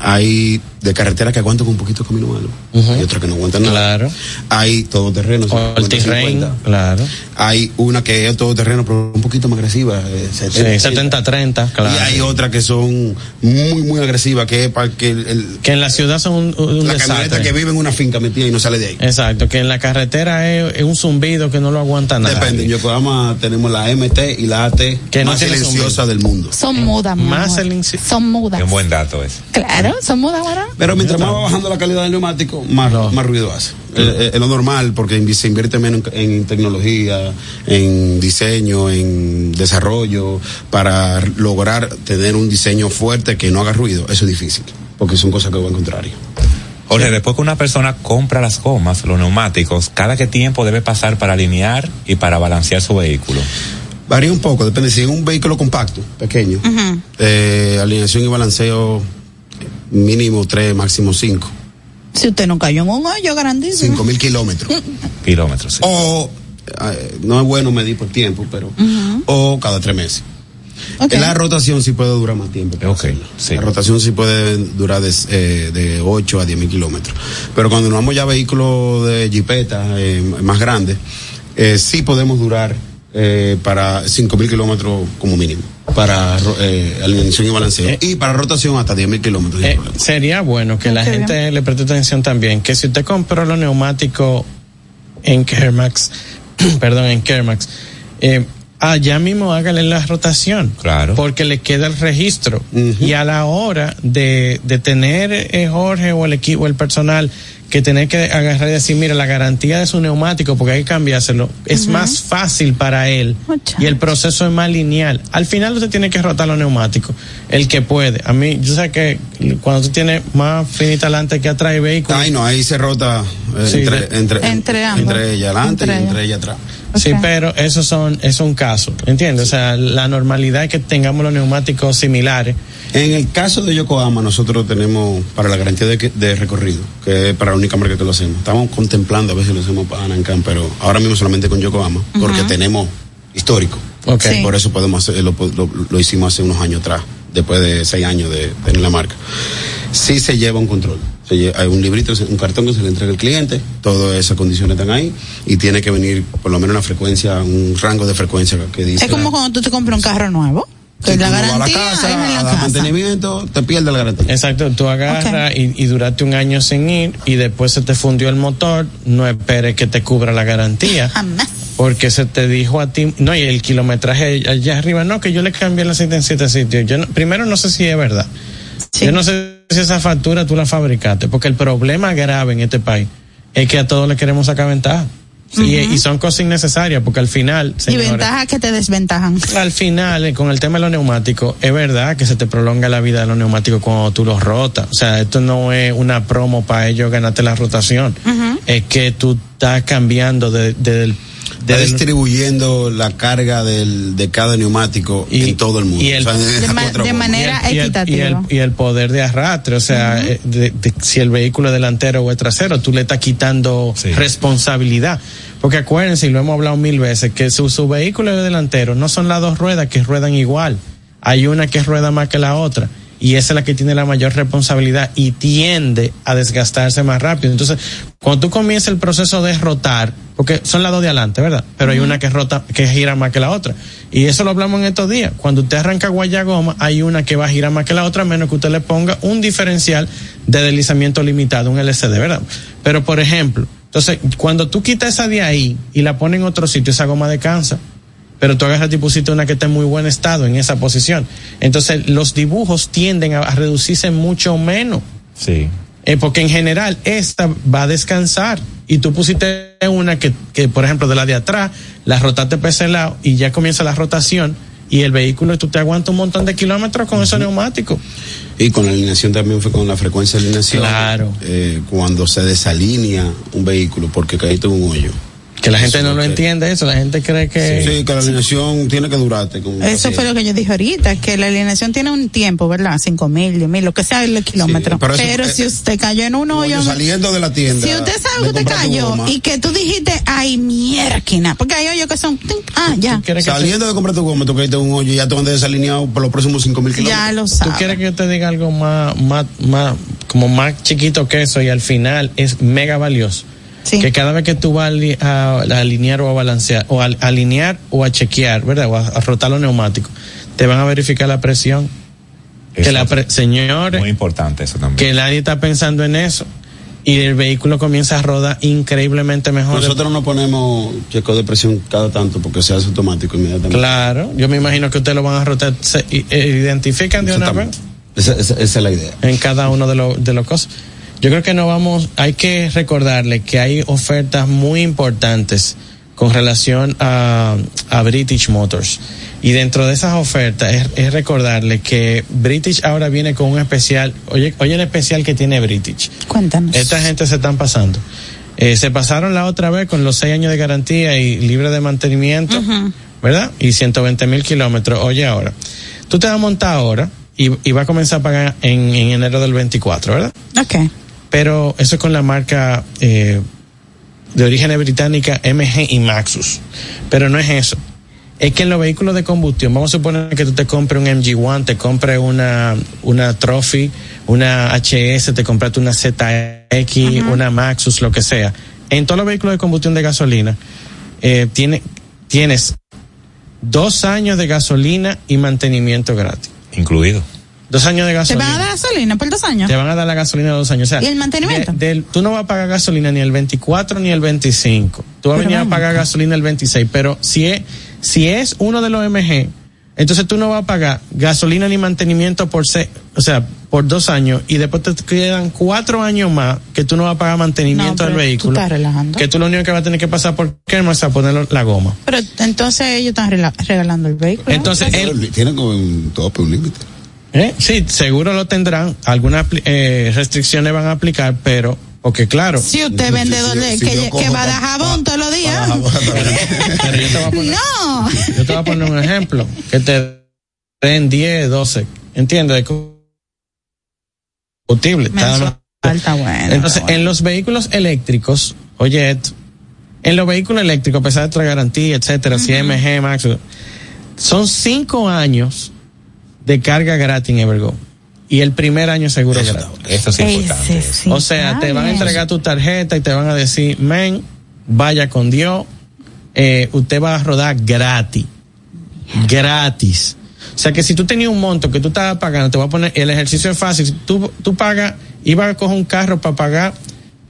hay de carretera que aguantan con un poquito de camino malo. Hay otras que no aguantan nada. Claro. Hay todoterreno. O el 50, terrain, 50. claro. Hay una que es todoterreno, pero un poquito más agresiva. eh, Sí, 70, 70-30, claro. Y hay otras que son muy, muy agresivas, que es para que el, el- Que en la ciudad son un, un la camioneta desastre. que vive en una finca metida y no sale de ahí. Exacto, que en la carretera es, es un zumbido que no lo aguanta nada. Depende, en Yokohama tenemos la MT y la AT Que no más tiene silenciosa del mundo. Son mudas, Más inci- Son mudas. Es un buen dato ese. Claro, son mudas, ¿verdad? Pero mientras más va bajando la calidad del neumático, más, No. más ruido hace. Eh, eh, Es, lo normal porque se invierte menos en, en tecnología, en diseño, en desarrollo, para lograr tener un diseño fuerte que no haga ruido. Eso es difícil, porque son cosas que van contrario. Jorge, después que una persona compra las gomas, los neumáticos, ¿cada qué tiempo debe pasar para alinear y para balancear su vehículo? Varía un poco, depende si es un vehículo compacto, pequeño, eh, alineación y balanceo mínimo tres, máximo cinco. Si usted no cayó en un hoyo grandísimo. Cinco mil kilómetros. Kilómetros. sí. o eh, no es bueno medir por tiempo, pero o cada tres meses. Ok. La rotación sí puede durar más tiempo. para Ok, hacerla. sí. La rotación sí puede durar de, eh, de 8 a 10 mil kilómetros. Pero cuando nos vamos ya a vehículos de jipeta eh, más grandes, eh, sí podemos durar eh, para 5 mil kilómetros como mínimo. Para eh, alineación y balanceo. Eh. y para rotación hasta 10 mil kilómetros. sin Eh, problema. sería bueno que la Qué gente le preste atención también, que si usted compró los neumáticos en Kermax, perdón, en Kermax, eh, allá mismo hágale la rotación. Claro. Porque le queda el registro. Y a la hora de, de tener eh, Jorge o el equipo, el personal, que tener que agarrar y decir, mira, la garantía de su neumático, porque hay que cambiárselo, es más fácil para él. Y el proceso es más lineal. Al final usted tiene que rotar los neumáticos, el que puede. A mí, yo sé que cuando tú tienes más finita adelante que atrás el vehículo, Ay, no, ahí se rota eh, Sí, entre, entre, Entre ambos. entre ella adelante Entre y entre ella. ella Sí, pero esos son, es un caso, ¿entiendes? O sea, la normalidad es que tengamos los neumáticos similares. En el caso de Yokohama, nosotros tenemos para la garantía de, que- de recorrido, que es para la única marca que lo hacemos. Estamos contemplando a ver si lo hacemos para Anancan, pero ahora mismo solamente con Yokohama, porque tenemos histórico. Ok. Sí. Por eso podemos hacer, lo, lo- lo hicimos hace unos años atrás, después de seis años de tener la marca. Sí se lleva un control. Se hay un librito, un cartón que se le entrega al cliente, todas esas condiciones están ahí y tiene que venir por lo menos una frecuencia, un rango de frecuencia que dice. Es como cuando tú te compras un carro nuevo. Si la vas a la garantía casa, es en la a dar casa. mantenimiento, te pierde la garantía. Exacto, tú agarras y, y duraste un año sin ir y después se te fundió el motor, no esperes que te cubra la garantía. Jamás. Porque se te dijo a ti, no, y el kilometraje allá arriba, no, que yo le cambié el aceite en siete sitios. Yo no- primero no sé si es verdad. Yo no sé si esa factura tú la fabricaste, porque el problema grave en este país es que a todos le queremos sacar ventaja. Y, Ujú. y son cosas innecesarias, porque al final, Y señores, ventajas que te desventajan. al final, eh, con el tema de los neumáticos, es verdad que se te prolonga la vida de los neumáticos cuando tú los rotas. O sea, esto no es una promo para ellos ganarte la rotación. Es que tú estás cambiando de, de- del- Está distribuyendo la carga del, de cada neumático en todo el mundo. y el- O sea, es De ma- manera y el, y el- equitativa. y el poder de arrastre, o sea, eh, de- de- si el vehículo es delantero o es trasero, tú le estás quitando responsabilidad. Porque acuérdense, y lo hemos hablado mil veces, que su, su vehículo es delantero, no son las dos ruedas que ruedan igual. Hay una que rueda más que la otra. Y esa es la que tiene la mayor responsabilidad y tiende a desgastarse más rápido. Entonces, cuando tú comienzas el proceso de rotar, porque son las dos de adelante, ¿verdad? Pero hay una que rota, que gira más que la otra. Y eso lo hablamos en estos días. Cuando usted arranca guayagoma, hay una que va a girar más que la otra, a menos que usted le ponga un diferencial de deslizamiento limitado, un LCD, ¿verdad? Pero, por ejemplo, entonces, cuando tú quitas esa de ahí y la pones en otro sitio, esa goma descansa. Pero tú agarras y pusiste una que está en muy buen estado en esa posición. Entonces, los dibujos tienden a, a reducirse mucho menos. Sí. Eh, porque en general esta va a descansar y tú pusiste una que, que por ejemplo de la de atrás la rotaste para ese lado y ya comienza la rotación y el vehículo tú te aguantas un montón de kilómetros con esos neumáticos Y con la alineación también fue con la frecuencia de alineación. Claro. Eh, cuando se desalinea un vehículo porque caíste en un hoyo. Que la gente Eso no lo que- entiende eso la gente cree que Sí, que la alineación tiene que durarte. Con Eso fue lo que yo dije ahorita, que la alineación tiene un tiempo, ¿verdad? Cinco mil, diez mil, lo que sea el kilómetro. pero pero si usted cayó en un hoyo, saliendo de la tienda. si usted sabe que usted cayó goma, y que tú dijiste, ay, mierquina, porque hay hoyos que son, ah, ya. Saliendo de comprar tu goma, tú caíste en un hoyo y ya te andas desalineado por los próximos cinco mil kilómetros. Ya lo ¿Tú sabes. quieres que yo te diga algo más, más, más, como más chiquito que eso y al final es mega valioso? Que cada vez que tú vas a, ali- a- a alinear o a balancear, o a, a alinear o a chequear, ¿verdad? O a, a rotar los neumáticos, te van a verificar la presión. que la pre- señores, Muy importante eso también. que nadie está pensando en eso. Y el vehículo comienza a rodar increíblemente mejor. Nosotros no ponemos checo de presión cada tanto porque se hace automático inmediatamente. Claro, yo me imagino que ustedes lo van a rotar, se eh, identifican de una vez Esa, esa- esa es la idea. en cada uno de los de los cosas. Yo creo que no vamos, hay que recordarle que hay ofertas muy importantes con relación a, a British Motors. Y dentro de esas ofertas es, es recordarle que British ahora viene con un especial, oye, oye el especial que tiene British. Cuéntanos. Esta gente se están pasando. Eh, se pasaron la otra vez con los seis años de garantía y libre de mantenimiento, ¿verdad? Y 120 mil kilómetros. Oye, ahora, tú te vas a montar ahora y, y vas a comenzar a pagar en, en enero del 24, ¿verdad? Ok. Pero eso es con la marca eh, de origen británica MG y Maxus. Pero no es eso. Es que en los vehículos de combustión, vamos a suponer que tú te compres un MG1, te compres una, una Trophy, una HS, te compraste una ZX, una Maxus, lo que sea. En todos los vehículos de combustión de gasolina, eh, tiene, tienes dos años de gasolina y mantenimiento gratis. Incluido. Dos años de ¿Te gasolina. van a dar gasolina por dos años? Te van a dar la gasolina de dos años. O sea, ¿Y el mantenimiento? de- del- tú no vas a pagar gasolina ni el 24 ni el 25. Tú vas a venir a pagar gasolina el 26. Pero si es, si es uno de los MG, entonces tú no vas a pagar gasolina ni mantenimiento por se, o sea, por dos años y después te quedan cuatro años más que tú no vas a pagar mantenimiento No, del pero tú vehículo. estás relajando. Que tú lo único que vas a tener que pasar por Kermas a poner la goma. Pero entonces ellos están regalando el vehículo. Entonces, él- Tiene como un tope, un límite. ¿Eh? Sí, seguro lo tendrán. Algunas eh, restricciones van a aplicar, pero, porque claro. Si usted vendedor de si que, va a dar pa- jabón todos los días. Pero yo te voy a poner, No. yo te voy a poner un ejemplo. Que te den 10, 12. ¿Entiendes? De combustible. Está- Está bueno. Entonces, en los vehículos eléctricos, oye, esto, en los vehículos eléctricos, a pesar de otra garantía, etcétera, si MG, Max, son cinco años de carga gratis en Evergo. Y el primer año seguro gratis. Eso es importante. Ese sí O sea, te van a entregar tu tarjeta y te van a decir, men, vaya con Dios, eh, usted va a rodar gratis. Gratis. O sea que si tú tenías un monto que tú estabas pagando, te voy a poner, el ejercicio es fácil. Si Tú, tú pagas, ibas a coger un carro para pagar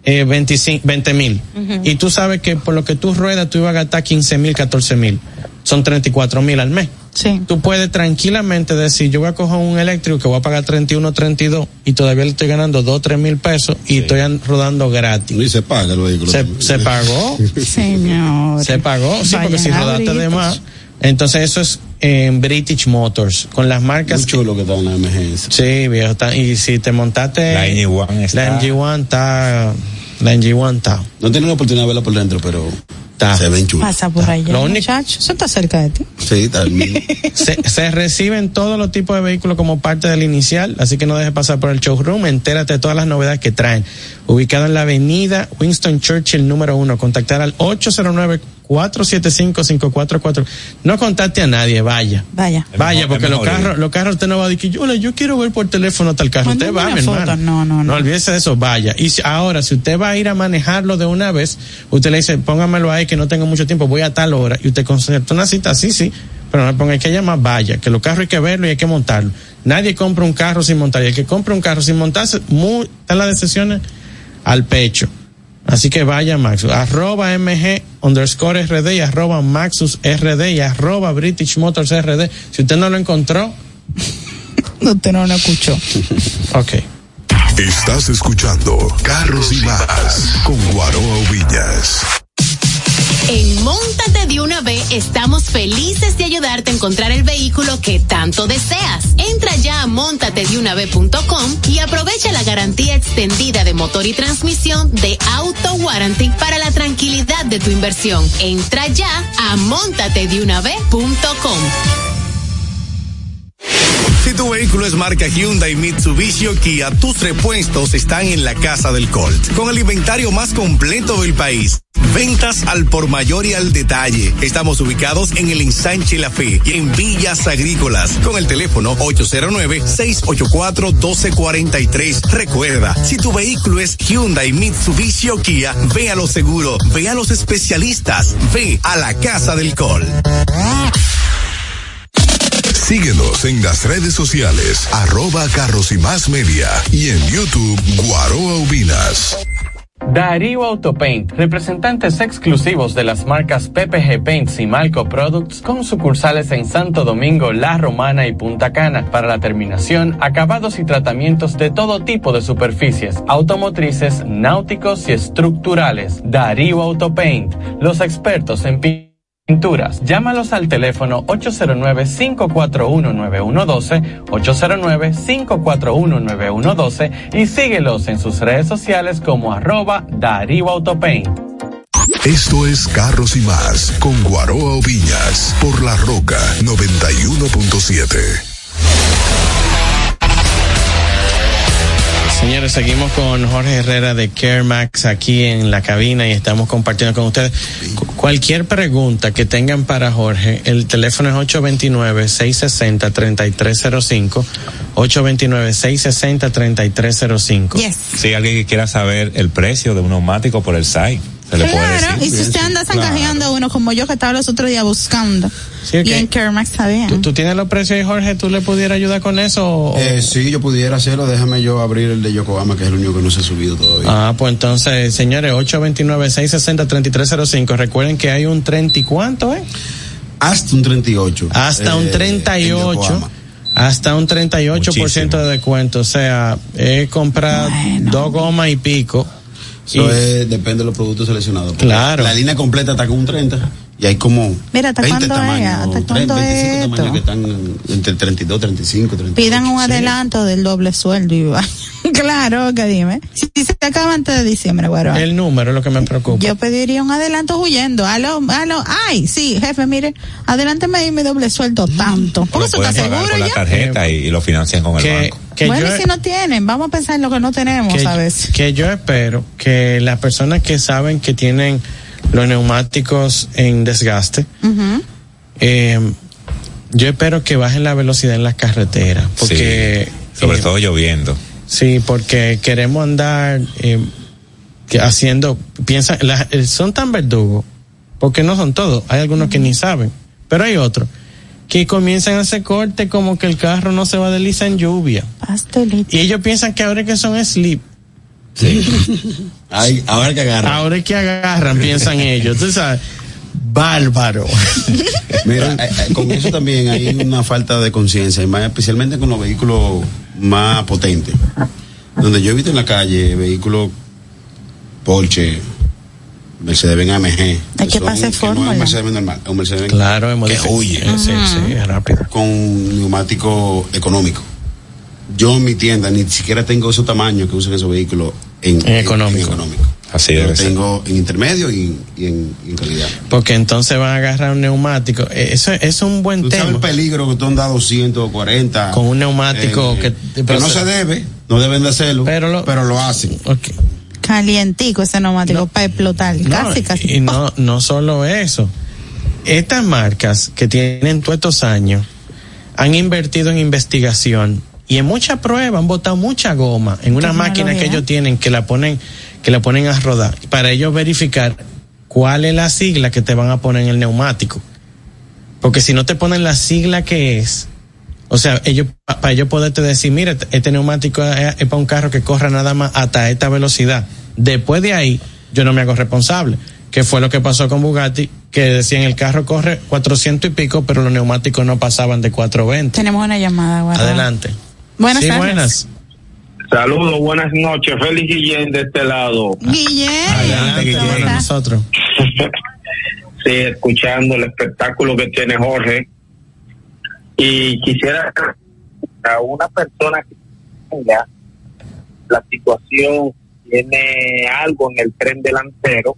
eh, 25, 20 mil. Y tú sabes que por lo que tú ruedas, tú ibas a gastar 15 mil, 14 mil. Son 34 mil al mes. Sí. Tú puedes tranquilamente decir, yo voy a coger un eléctrico que voy a pagar 31, 32 y todavía le estoy ganando 2, 3 mil pesos y estoy an- rodando gratis. Y se paga el vehículo. Se, se pagó, Señor. se pagó, sí, porque si rodaste de más. Entonces eso es en British Motors, con las marcas. Muy chulo que está en la emergencia. Sí, viejo, está- y si te montaste. La NG1 está- La NG1 está. La NG1 está. No tiene la oportunidad de verla por dentro, pero Está. se ven chulos. Pasa por allá, Lo único- muchacho. Eso está cerca de ti. Sí, está el mismo. Se, se reciben todos los tipos de vehículos como parte del inicial, así que no dejes pasar por el showroom, entérate de todas las novedades que traen. Ubicado en la avenida Winston Churchill número uno, contactar al 809-475-544. No contacte a nadie, vaya. Vaya. Vaya, mejor- porque los carros, los carros usted no va a decir, hola, yo quiero ver por teléfono tal carro. Usted va, mi hermano. No, no, no. No olvídese de eso, vaya. Y si- ahora, si usted va a ir a manejarlo de una vez, usted le dice, póngamelo ahí que no tengo mucho tiempo, voy a tal hora, y usted concerta una cita, sí, sí, pero no le ponga hay que llamar, vaya, que los carros hay que verlo y hay que montarlo. Nadie compra un carro sin montar, y el que compra un carro sin montarse, muy, están las decisiones al pecho. Así que vaya Maxus, arroba MG underscore RD y arroba Maxus RD y arroba British Motors RD. Si usted no lo encontró, Usted no lo escuchó. ok. Estás escuchando Carros y Más con Guaroa Villas. En Móntate de una estamos felices de ayudarte a encontrar el vehículo que tanto deseas. Entra ya a montatedeunave.com y aprovecha la garantía extendida de motor y transmisión de Auto Warranty para la tranquilidad de tu inversión. Entra ya a montatedeunave.com. Si tu vehículo es marca Hyundai, Mitsubishi o Kia, tus repuestos están en la casa del Colt. Con el inventario más completo del país. Ventas al por mayor y al detalle. Estamos ubicados en el ensanche La Fe y en Villas Agrícolas. Con el teléfono 809-684-1243. Recuerda, si tu vehículo es Hyundai, Mitsubishi o Kia, ve a lo seguro, ve a los especialistas, ve a la casa del Colt. Síguenos en las redes sociales, arroba Carros y Más Media y en YouTube Guaroa Ubinas. Darío Autopaint, representantes exclusivos de las marcas PPG Paints y Malco Products con sucursales en Santo Domingo, La Romana y Punta Cana para la terminación, acabados y tratamientos de todo tipo de superficies, automotrices, náuticos y estructurales. Darío Autopaint, los expertos en pinturas. Llámalos al teléfono 809-541-9112, 809-541-9112 y síguelos en sus redes sociales como arroba Darío Autopaint. Esto es Carros y Más con Guaroa Viñas por La Roca 91.7. Señores, seguimos con Jorge Herrera de CareMax aquí en la cabina y estamos compartiendo con ustedes. Cu- Cualquier pregunta que tengan para Jorge, el teléfono es 829-660-3305, 829-660-3305. Yes. Si alguien que quiera saber el precio de un neumático por el site, se le puede Claro, decir. y si usted anda zancajeando a uno como yo que estaba los otros días buscando. Sí, ok. Y en Kermax está bien. ¿Tú, tú tienes los precios y Jorge, ¿tú le pudieras ayudar con eso? Eh, sí, yo pudiera hacerlo. Déjame yo abrir el de Yokohama, que es el único que no se ha subido todavía. Ah, pues entonces, señores, 829-660-3305. Recuerden que hay un 30 y cuánto, ¿eh? Hasta un 38. Hasta un eh, en 38. Yokohama. Hasta un 38% Muchísimo. de descuento. O sea, es comprar Bueno. dos gomas y pico. Eso es, depende de los productos seleccionados. Claro. La línea completa está con un 30 y hay como Mira, ¿hasta 20 cuándo es? tamaños, ¿Hasta 30, cuándo 25 es tamaños que están entre 32, 35, 38. Pidan un Sí. adelanto del doble sueldo y va. claro, que dime. Si se acaba antes de diciembre, güero. El número es lo que me preocupa. Yo pediría un adelanto huyendo. Aló, aló, ay, sí, jefe, mire, adelánteme ahí mi doble sueldo tanto. O Porque lo eso está seguro con la ya. tarjeta y, y lo financian con el que, banco. que bueno, yo, y si no tienen, vamos a pensar en lo que no tenemos, que, ¿sabes? que yo espero que las personas que saben que tienen los neumáticos en desgaste, eh, Yo espero que bajen la velocidad en las carreteras, porque... Sí, sobre eh, todo lloviendo. Sí, porque queremos andar eh, que haciendo, piensa, la- eh, son tan verdugos, porque no son todos, hay algunos que ni saben, pero hay otros que comienzan a hacer corte como que el carro no se va a deslizar en lluvia. Pastelito. Y ellos piensan que ahora que son slip. Ay, ahora que agarra. Ahora es que agarran, piensan ellos. Tú sabes, bárbaro. Mira, eh, eh, con eso también hay una falta de conciencia, y más especialmente con los vehículos más potentes. Donde yo he visto en la calle vehículos Porsche, Mercedes-Benz AMG. Hay que son- pase no es fórmula. un Mercedes-Benz normal, es un Mercedes-Benz Claro, hemos que huye. Sí, sí, es rápido. Con neumático económico. Yo en mi tienda ni siquiera tengo esos tamaños que usan esos vehículos en, En económico. económico. Así debe lo ser. tengo en intermedio y, y en, y en calidad. Porque entonces van a agarrar un neumático. Eh, Eso, eso es un buen Tú sabes el tema. peligro que tú andas 240 Con un neumático eh, que- que no se debe, no deben de hacerlo, Pero pero lo- lo, hacen. Ok. Calientico ese neumático para explotar. No, casi, casi. Y no, no solo eso. Estas marcas que tienen todos estos años han invertido en investigación y en mucha prueba han botado mucha goma en una máquina que ellos tienen que la ponen que la ponen a rodar para ellos verificar cuál es la sigla que te van a poner en el neumático. Porque si no te ponen la sigla que es, o sea, ellos para ellos poderte decir, mira, este neumático es, es para un carro que corra nada más hasta esta velocidad. Después de ahí, yo no me hago responsable. Que fue lo que pasó con Bugatti, que decían el carro corre 400 y pico, pero los neumáticos no pasaban de 420. Tenemos una llamada, Guarda. Adelante. Buenas sí, tardes. buenas. Saludos, buenas noches. Félix Guillén de este lado. Guillén. Adelante, ¿cómo Guillermo, estás? nosotros. Sí, escuchando el espectáculo que tiene Jorge. Y quisiera a una persona que tenga la situación, tiene algo en el tren delantero.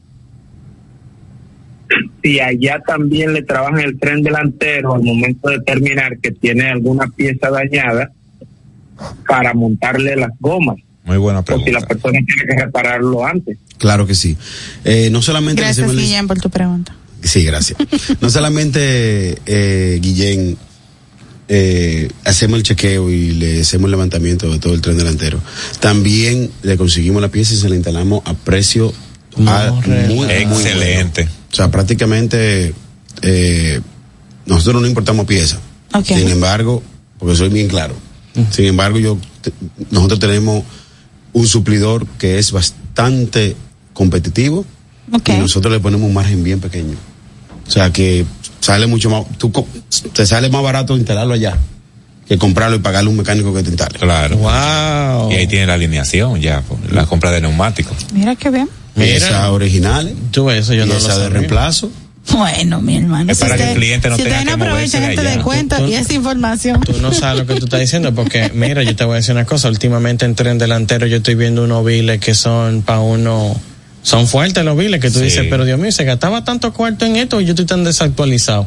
Si allá también le trabajan el tren delantero al momento de terminar que tiene alguna pieza dañada para montarle las gomas. Muy buena O si la pregunta. persona tiene que repararlo antes. Claro que sí. Eh, no solamente Gracias, Guillén, por tu pregunta. Sí, gracias. No solamente, eh, Guillén, eh, hacemos el chequeo y le hacemos el levantamiento de todo el tren delantero. También le conseguimos la pieza y se la instalamos a precio No, muy, muy Excelente. bueno. O sea, prácticamente eh, nosotros no importamos piezas. Ok. Sin embargo, porque soy bien claro. Sin embargo, yo te- nosotros tenemos un suplidor que es bastante competitivo Ok. y nosotros le ponemos un margen bien pequeño. O sea que sale mucho más, tú co- te sale más barato instalarlo allá que comprarlo y pagarle a un mecánico que te instale. Claro. Wow. Y ahí tiene la alineación ya, la compra de neumáticos. Mira qué bien. Esas Mira, originales tú ves eso, yo y no lo esa de reemplazo. Bueno, mi hermano. Es para que el cliente no si tenga que moverse de este allá. descuento Tú- y esa información. Tú no sabes lo que tú estás diciendo, porque mira, yo te voy a decir una cosa. Últimamente en tren delantero yo estoy viendo unos biles que son para uno. Son fuertes los biles que tú Sí. dices, pero Dios mío, se gastaba tanto cuarto en esto y yo estoy tan desactualizado.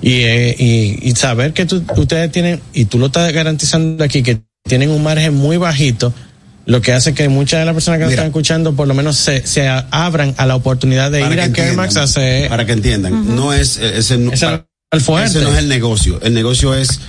Y, eh, y, y saber que tú, ustedes tienen, y tú lo estás garantizando aquí, que tienen un margen muy bajito, lo que hace que muchas de las personas que nos están escuchando por lo menos se, se abran a la oportunidad de Para ir a Kermax a hacer para que entiendan, no es eh, ese, no, ese para- el fuerte. ese no es el negocio. El negocio es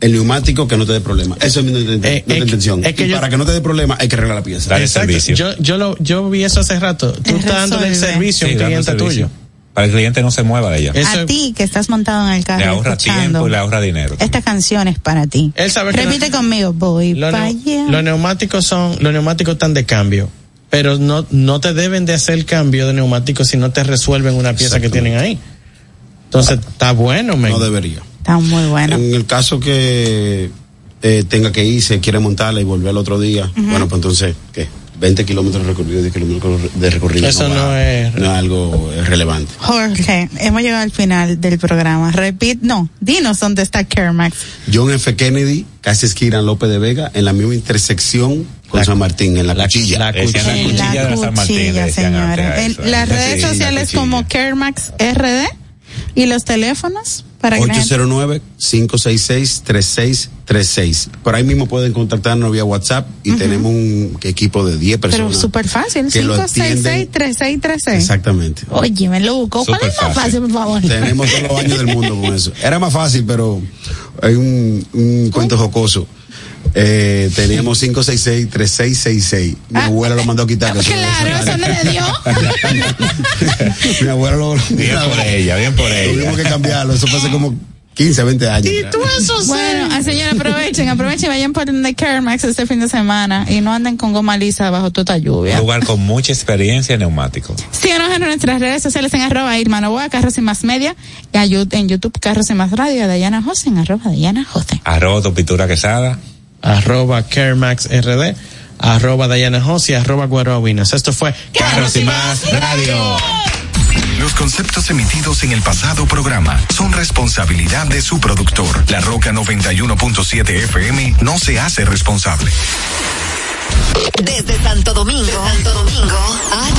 el neumático que no te dé problema. Eso es mi Eh, nuestra es que- intención. es que y yo- para que no te dé problema hay que arreglar la pieza. Dale Exacto. servicio. Yo, yo, lo, yo vi eso hace rato. Tú Es estás dándole el servicio a Sí, un dando cliente servicio. tuyo. Para que el cliente no se mueva de ella. Eso a ti que estás montado en el carro Le ahorra escuchando, tiempo y le ahorra dinero. esta canción es para ti. Él sabe que Repite no- conmigo, voy Los, para allá. los neumáticos son, los neumáticos están de cambio, pero no, no te deben de hacer cambio de neumáticos si no te resuelven una pieza que tienen ahí. Entonces, está bueno, men. No debería. Está muy bueno. En el caso que eh, tenga que irse, quiere montarla y volver al otro día, bueno, pues entonces, ¿qué? 20 kilómetros de recorrido, 10 kilómetros de recorrido. Eso va- no es- no es algo relevante. Jorge, hemos llegado al final del programa. Repit, no, dinos dónde está Kermax. John F. Kennedy, casi esquina López de Vega, en la misma intersección con La- San Martín, en la, la- cuchilla. la Decían la En cuchilla de la San Martín, le cuchilla, decían antes señores. a En eso. las redes la sociales cuchilla. como Kermax RD y los teléfonos Para que la gente- 809-566-3636. Por ahí mismo pueden contactarnos vía WhatsApp y tenemos un equipo de 10 Pero personas. súper fácil, que lo atienden. 566-3636. Exactamente. Oye, me lo busco. ¿Cuál es más fácil. fácil, por favor? Tenemos todos los años del mundo con eso. Era más fácil, pero hay un, un cuento jocoso. Eh, teníamos 566-3666. Mi abuela lo mandó a quitar. eso- Ah, Claro, eso no le dio. Mi abuela lo. Bien por ella, bien por ella. Tuvimos que cambiarlo. Eso fue hace como 15, 20 años. Bueno, ah, señores, aprovechen, aprovechen y vayan por el Carmax este fin de semana y no anden con goma lisa bajo toda Un lluvia. lugar con mucha experiencia en neumático. Síganos en nuestras redes sociales en arroba Irma Novoa, Carros y Más Media, y en YouTube Carros y Más Radio, y a Dayana José en arroba Dayana José. Arroba tu pintura quesada. Arroba CareMaxRD, arroba Diana José, arroba Guaroa Winas. Esto fue Carros y Más Radio. Los conceptos emitidos en el pasado programa son responsabilidad de su productor. La Roca 91.7 FM no se hace responsable. Desde Santo Domingo, Santo Domingo,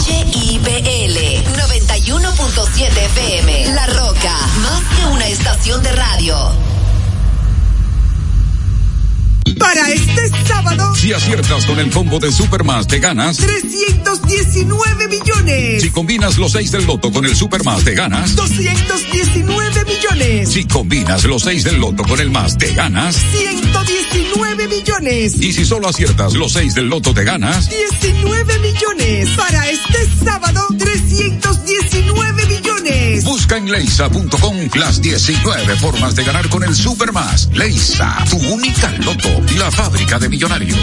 HIPL 91.7 FM. La Roca, más que una estación de radio. Para este sábado, Si aciertas con el combo de Supermas, te ganas. 319 millones. Si combinas los 6 del loto con el Supermas, te ganas. 219 millones. Si combinas los 6 del loto con el más, te ganas. 119 millones. Y si solo aciertas los 6 del loto, te ganas. 19 millones. Para este sábado, 319 millones. Busca en leisa.com las 19 formas de ganar con el Supermas. Leisa, tu única loto, la fábrica de millonarios.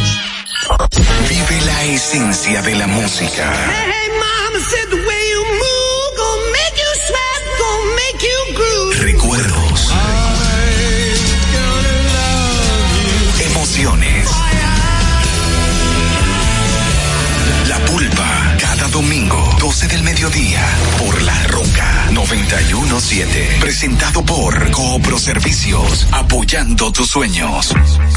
Vive la esencia de la música. Hey, mama said the way you move, gonna make you sweat, gonna make you groove. Recuerdos. Emociones. La pulpa, cada domingo, 12 del mediodía, por 917. Presentado por Coopro Servicios, apoyando tus sueños.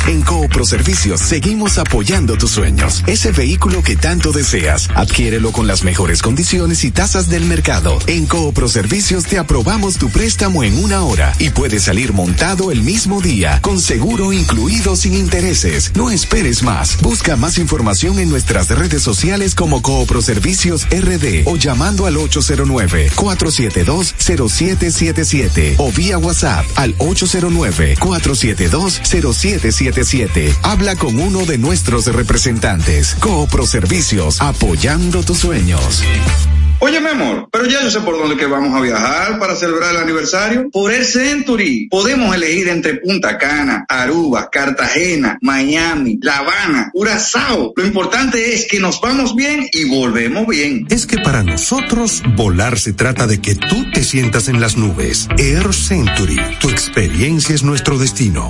En Coopro Servicios seguimos apoyando tus sueños. Ese vehículo que tanto deseas, adquiérelo con las mejores condiciones y tasas del mercado. En Coopro Servicios te aprobamos tu préstamo en una hora y puedes salir montado el mismo día, con seguro incluido sin intereses. No esperes más. Busca más información en nuestras redes sociales como Coopro Servicios RD o llamando al 809-472-0777 o vía WhatsApp al 809-472-0777. Habla con uno de nuestros representantes. Coopro Servicios, apoyando tus sueños. Oye, mi amor, pero ya yo sé por dónde que vamos a viajar para celebrar el aniversario. Por el Century. Podemos elegir entre Punta Cana, Aruba, Cartagena, Miami, La Habana, Curazao. Lo importante es que nos vamos bien y volvemos bien. Es que para nosotros volar se trata de que tú te sientas en las nubes. Air Century, tu experiencia es nuestro destino.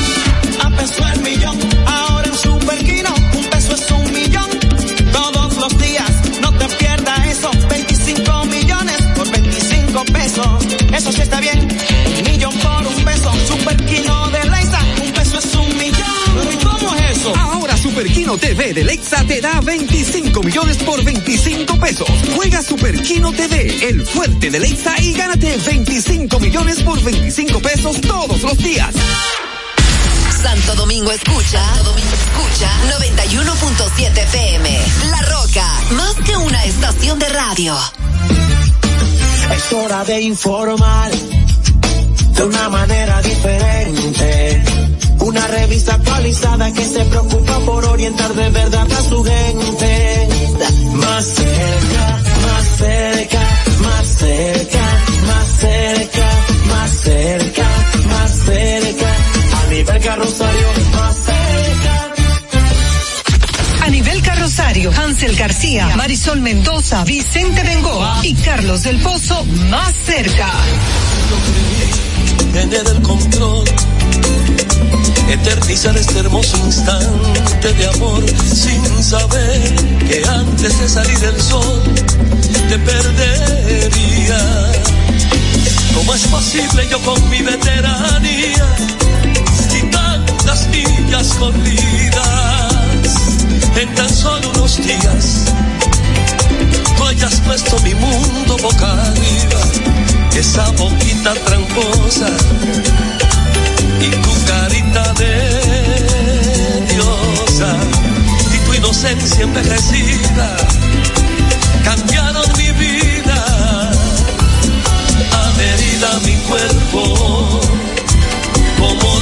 A peso el millón, ahora en Superquino, un peso es un millón. Todos los días, no te pierdas eso. 25 millones por 25 pesos. Eso sí está bien. Un millón por un peso. Superquino de Leisa, un peso es un millón. ¿Y cómo es eso? Ahora Superquino TV de Lexa te da 25 millones por 25 pesos. Juega Superquino TV, el fuerte de Lexa y gánate 25 millones por 25 pesos todos los días. Santo Domingo escucha, Santo Domingo escucha 91.7 FM. La Roca, más que una estación de radio. Es hora de informar de una manera diferente. Una revista actualizada que se preocupa por orientar de verdad a su gente. Más cerca, más cerca, más cerca, más cerca, más cerca, nivel carrosario, más cerca. A nivel carrosario, Hansel García, Marisol Mendoza, Vicente Bengoa y Carlos del Pozo más cerca. tener el control. Eternizar este hermoso instante de amor sin saber que antes de salir el sol te perdería. ¿Cómo es posible yo con mi veteranía tantas millas en tan solo unos días? Tú hayas puesto mi mundo boca arriba, esa boquita tramposa y tu carita de diosa y tu inocencia envejecida cambiaron mi vida, adherida a mi cuerpo como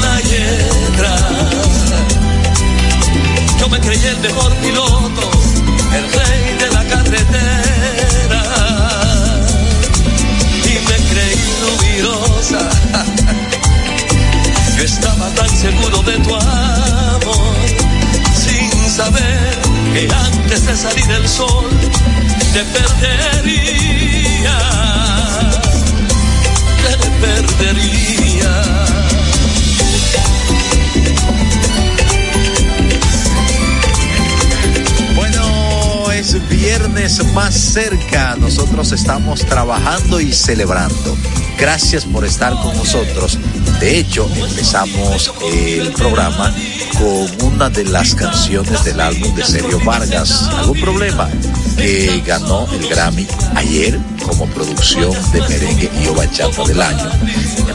trabajando y celebrando. Gracias por estar con nosotros. De hecho, empezamos el programa con una de las canciones del álbum de Sergio Vargas. ¿Algún problema? Que ganó el Grammy ayer como producción de merengue y o bachata del año.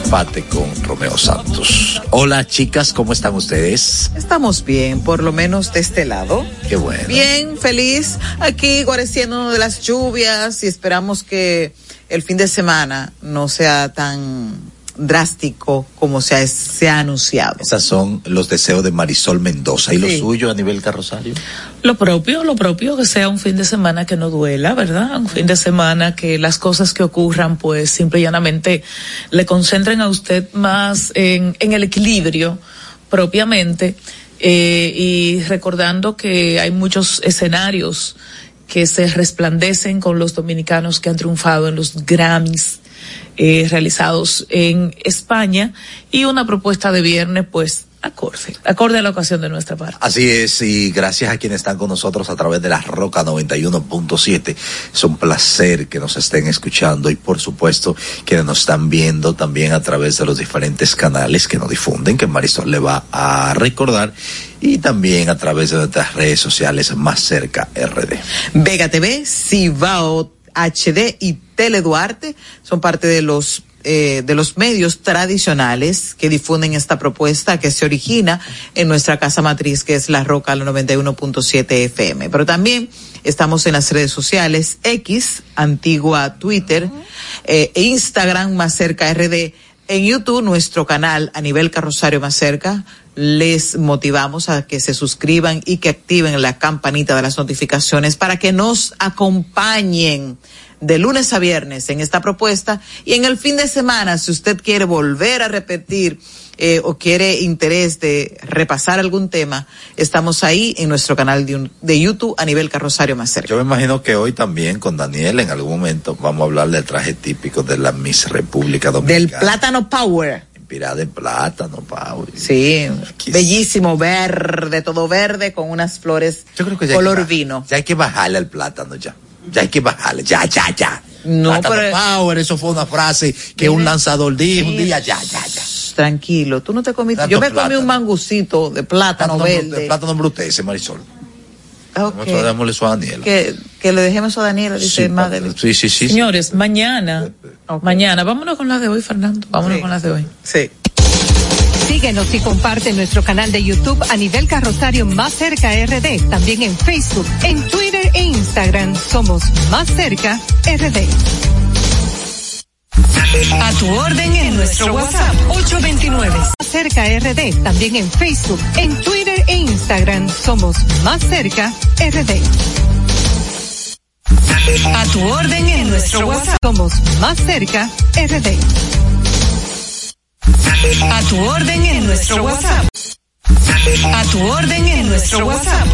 Empate con Romeo Santos. Hola chicas, ¿cómo están ustedes? Estamos bien, por lo menos de este lado. Qué bueno. Bien, feliz. Aquí guareciendo de las lluvias y esperamos que el fin de semana no sea tan drástico como se ha, se ha anunciado. Esos son los deseos de Marisol Mendoza. ¿Y lo suyo a nivel carrosario? Lo propio, lo propio, que sea un fin de semana que no duela, ¿verdad? Un fin de semana que las cosas que ocurran, pues simple y llanamente le concentren a usted más en, en el equilibrio propiamente eh, y recordando que hay muchos escenarios que se resplandecen con los dominicanos que han triunfado en los Grammys eh, realizados en España y una propuesta de viernes pues acorde, acorde a la ocasión de nuestra parte. Así es, y gracias a quienes están con nosotros a través de la Roca 91.7. Es un placer que nos estén escuchando y por supuesto quienes nos están viendo también a través de los diferentes canales que nos difunden, que Marisol le va a recordar y también a través de nuestras redes sociales más cerca RD. Vega TV, Cibao HD y Tele Duarte son parte de los eh, de los medios tradicionales que difunden esta propuesta que se origina en nuestra casa matriz que es La Roca la 91.7 FM. Pero también estamos en las redes sociales X, antigua Twitter, eh, e Instagram más cerca RD. En YouTube, nuestro canal a nivel carrosario más cerca, les motivamos a que se suscriban y que activen la campanita de las notificaciones para que nos acompañen de lunes a viernes en esta propuesta y en el fin de semana, si usted quiere volver a repetir eh, o quiere interés de repasar algún tema, estamos ahí en nuestro canal de, un- de YouTube a nivel carrosario más cerca. Yo me imagino que hoy también con Daniel en algún momento vamos a hablar del traje típico de la Miss República Del Dominicana. plátano power. Inspirada en plátano, Pau. Sí, bellísimo, verde, todo verde con unas flores Yo creo que color que vino. Ya hay que bajarle al plátano ya. Ya hay que bajarle, ya, ya, ya. No, pero- power, eso fue una frase que un lanzador dijo un día, ya, ya, ya. Tranquilo, tú no te comiste. Tanto Yo me comí un mangucito de plátano Plátano, verde. brute- plátano brutece, Marisol. Ok. Nosotros démosle eso a Daniela. Que, que le dejemos eso a Daniela, dice Madeleine. Sí, sí, sí. Señores, mañana, mañana, vámonos con las de hoy, Fernando, vámonos con las de hoy. Sí. Síguenos y comparte nuestro canal de YouTube a nivel carrosario Más Cerca RD. También en Facebook, en Twitter e Instagram somos Más Cerca RD. A tu orden en nuestro WhatsApp 829. Más Cerca RD. También en Facebook, en Twitter e Instagram somos Más Cerca RD. A tu orden en nuestro WhatsApp somos Más Cerca RD. A tu orden en nuestro WhatsApp. A tu orden en nuestro WhatsApp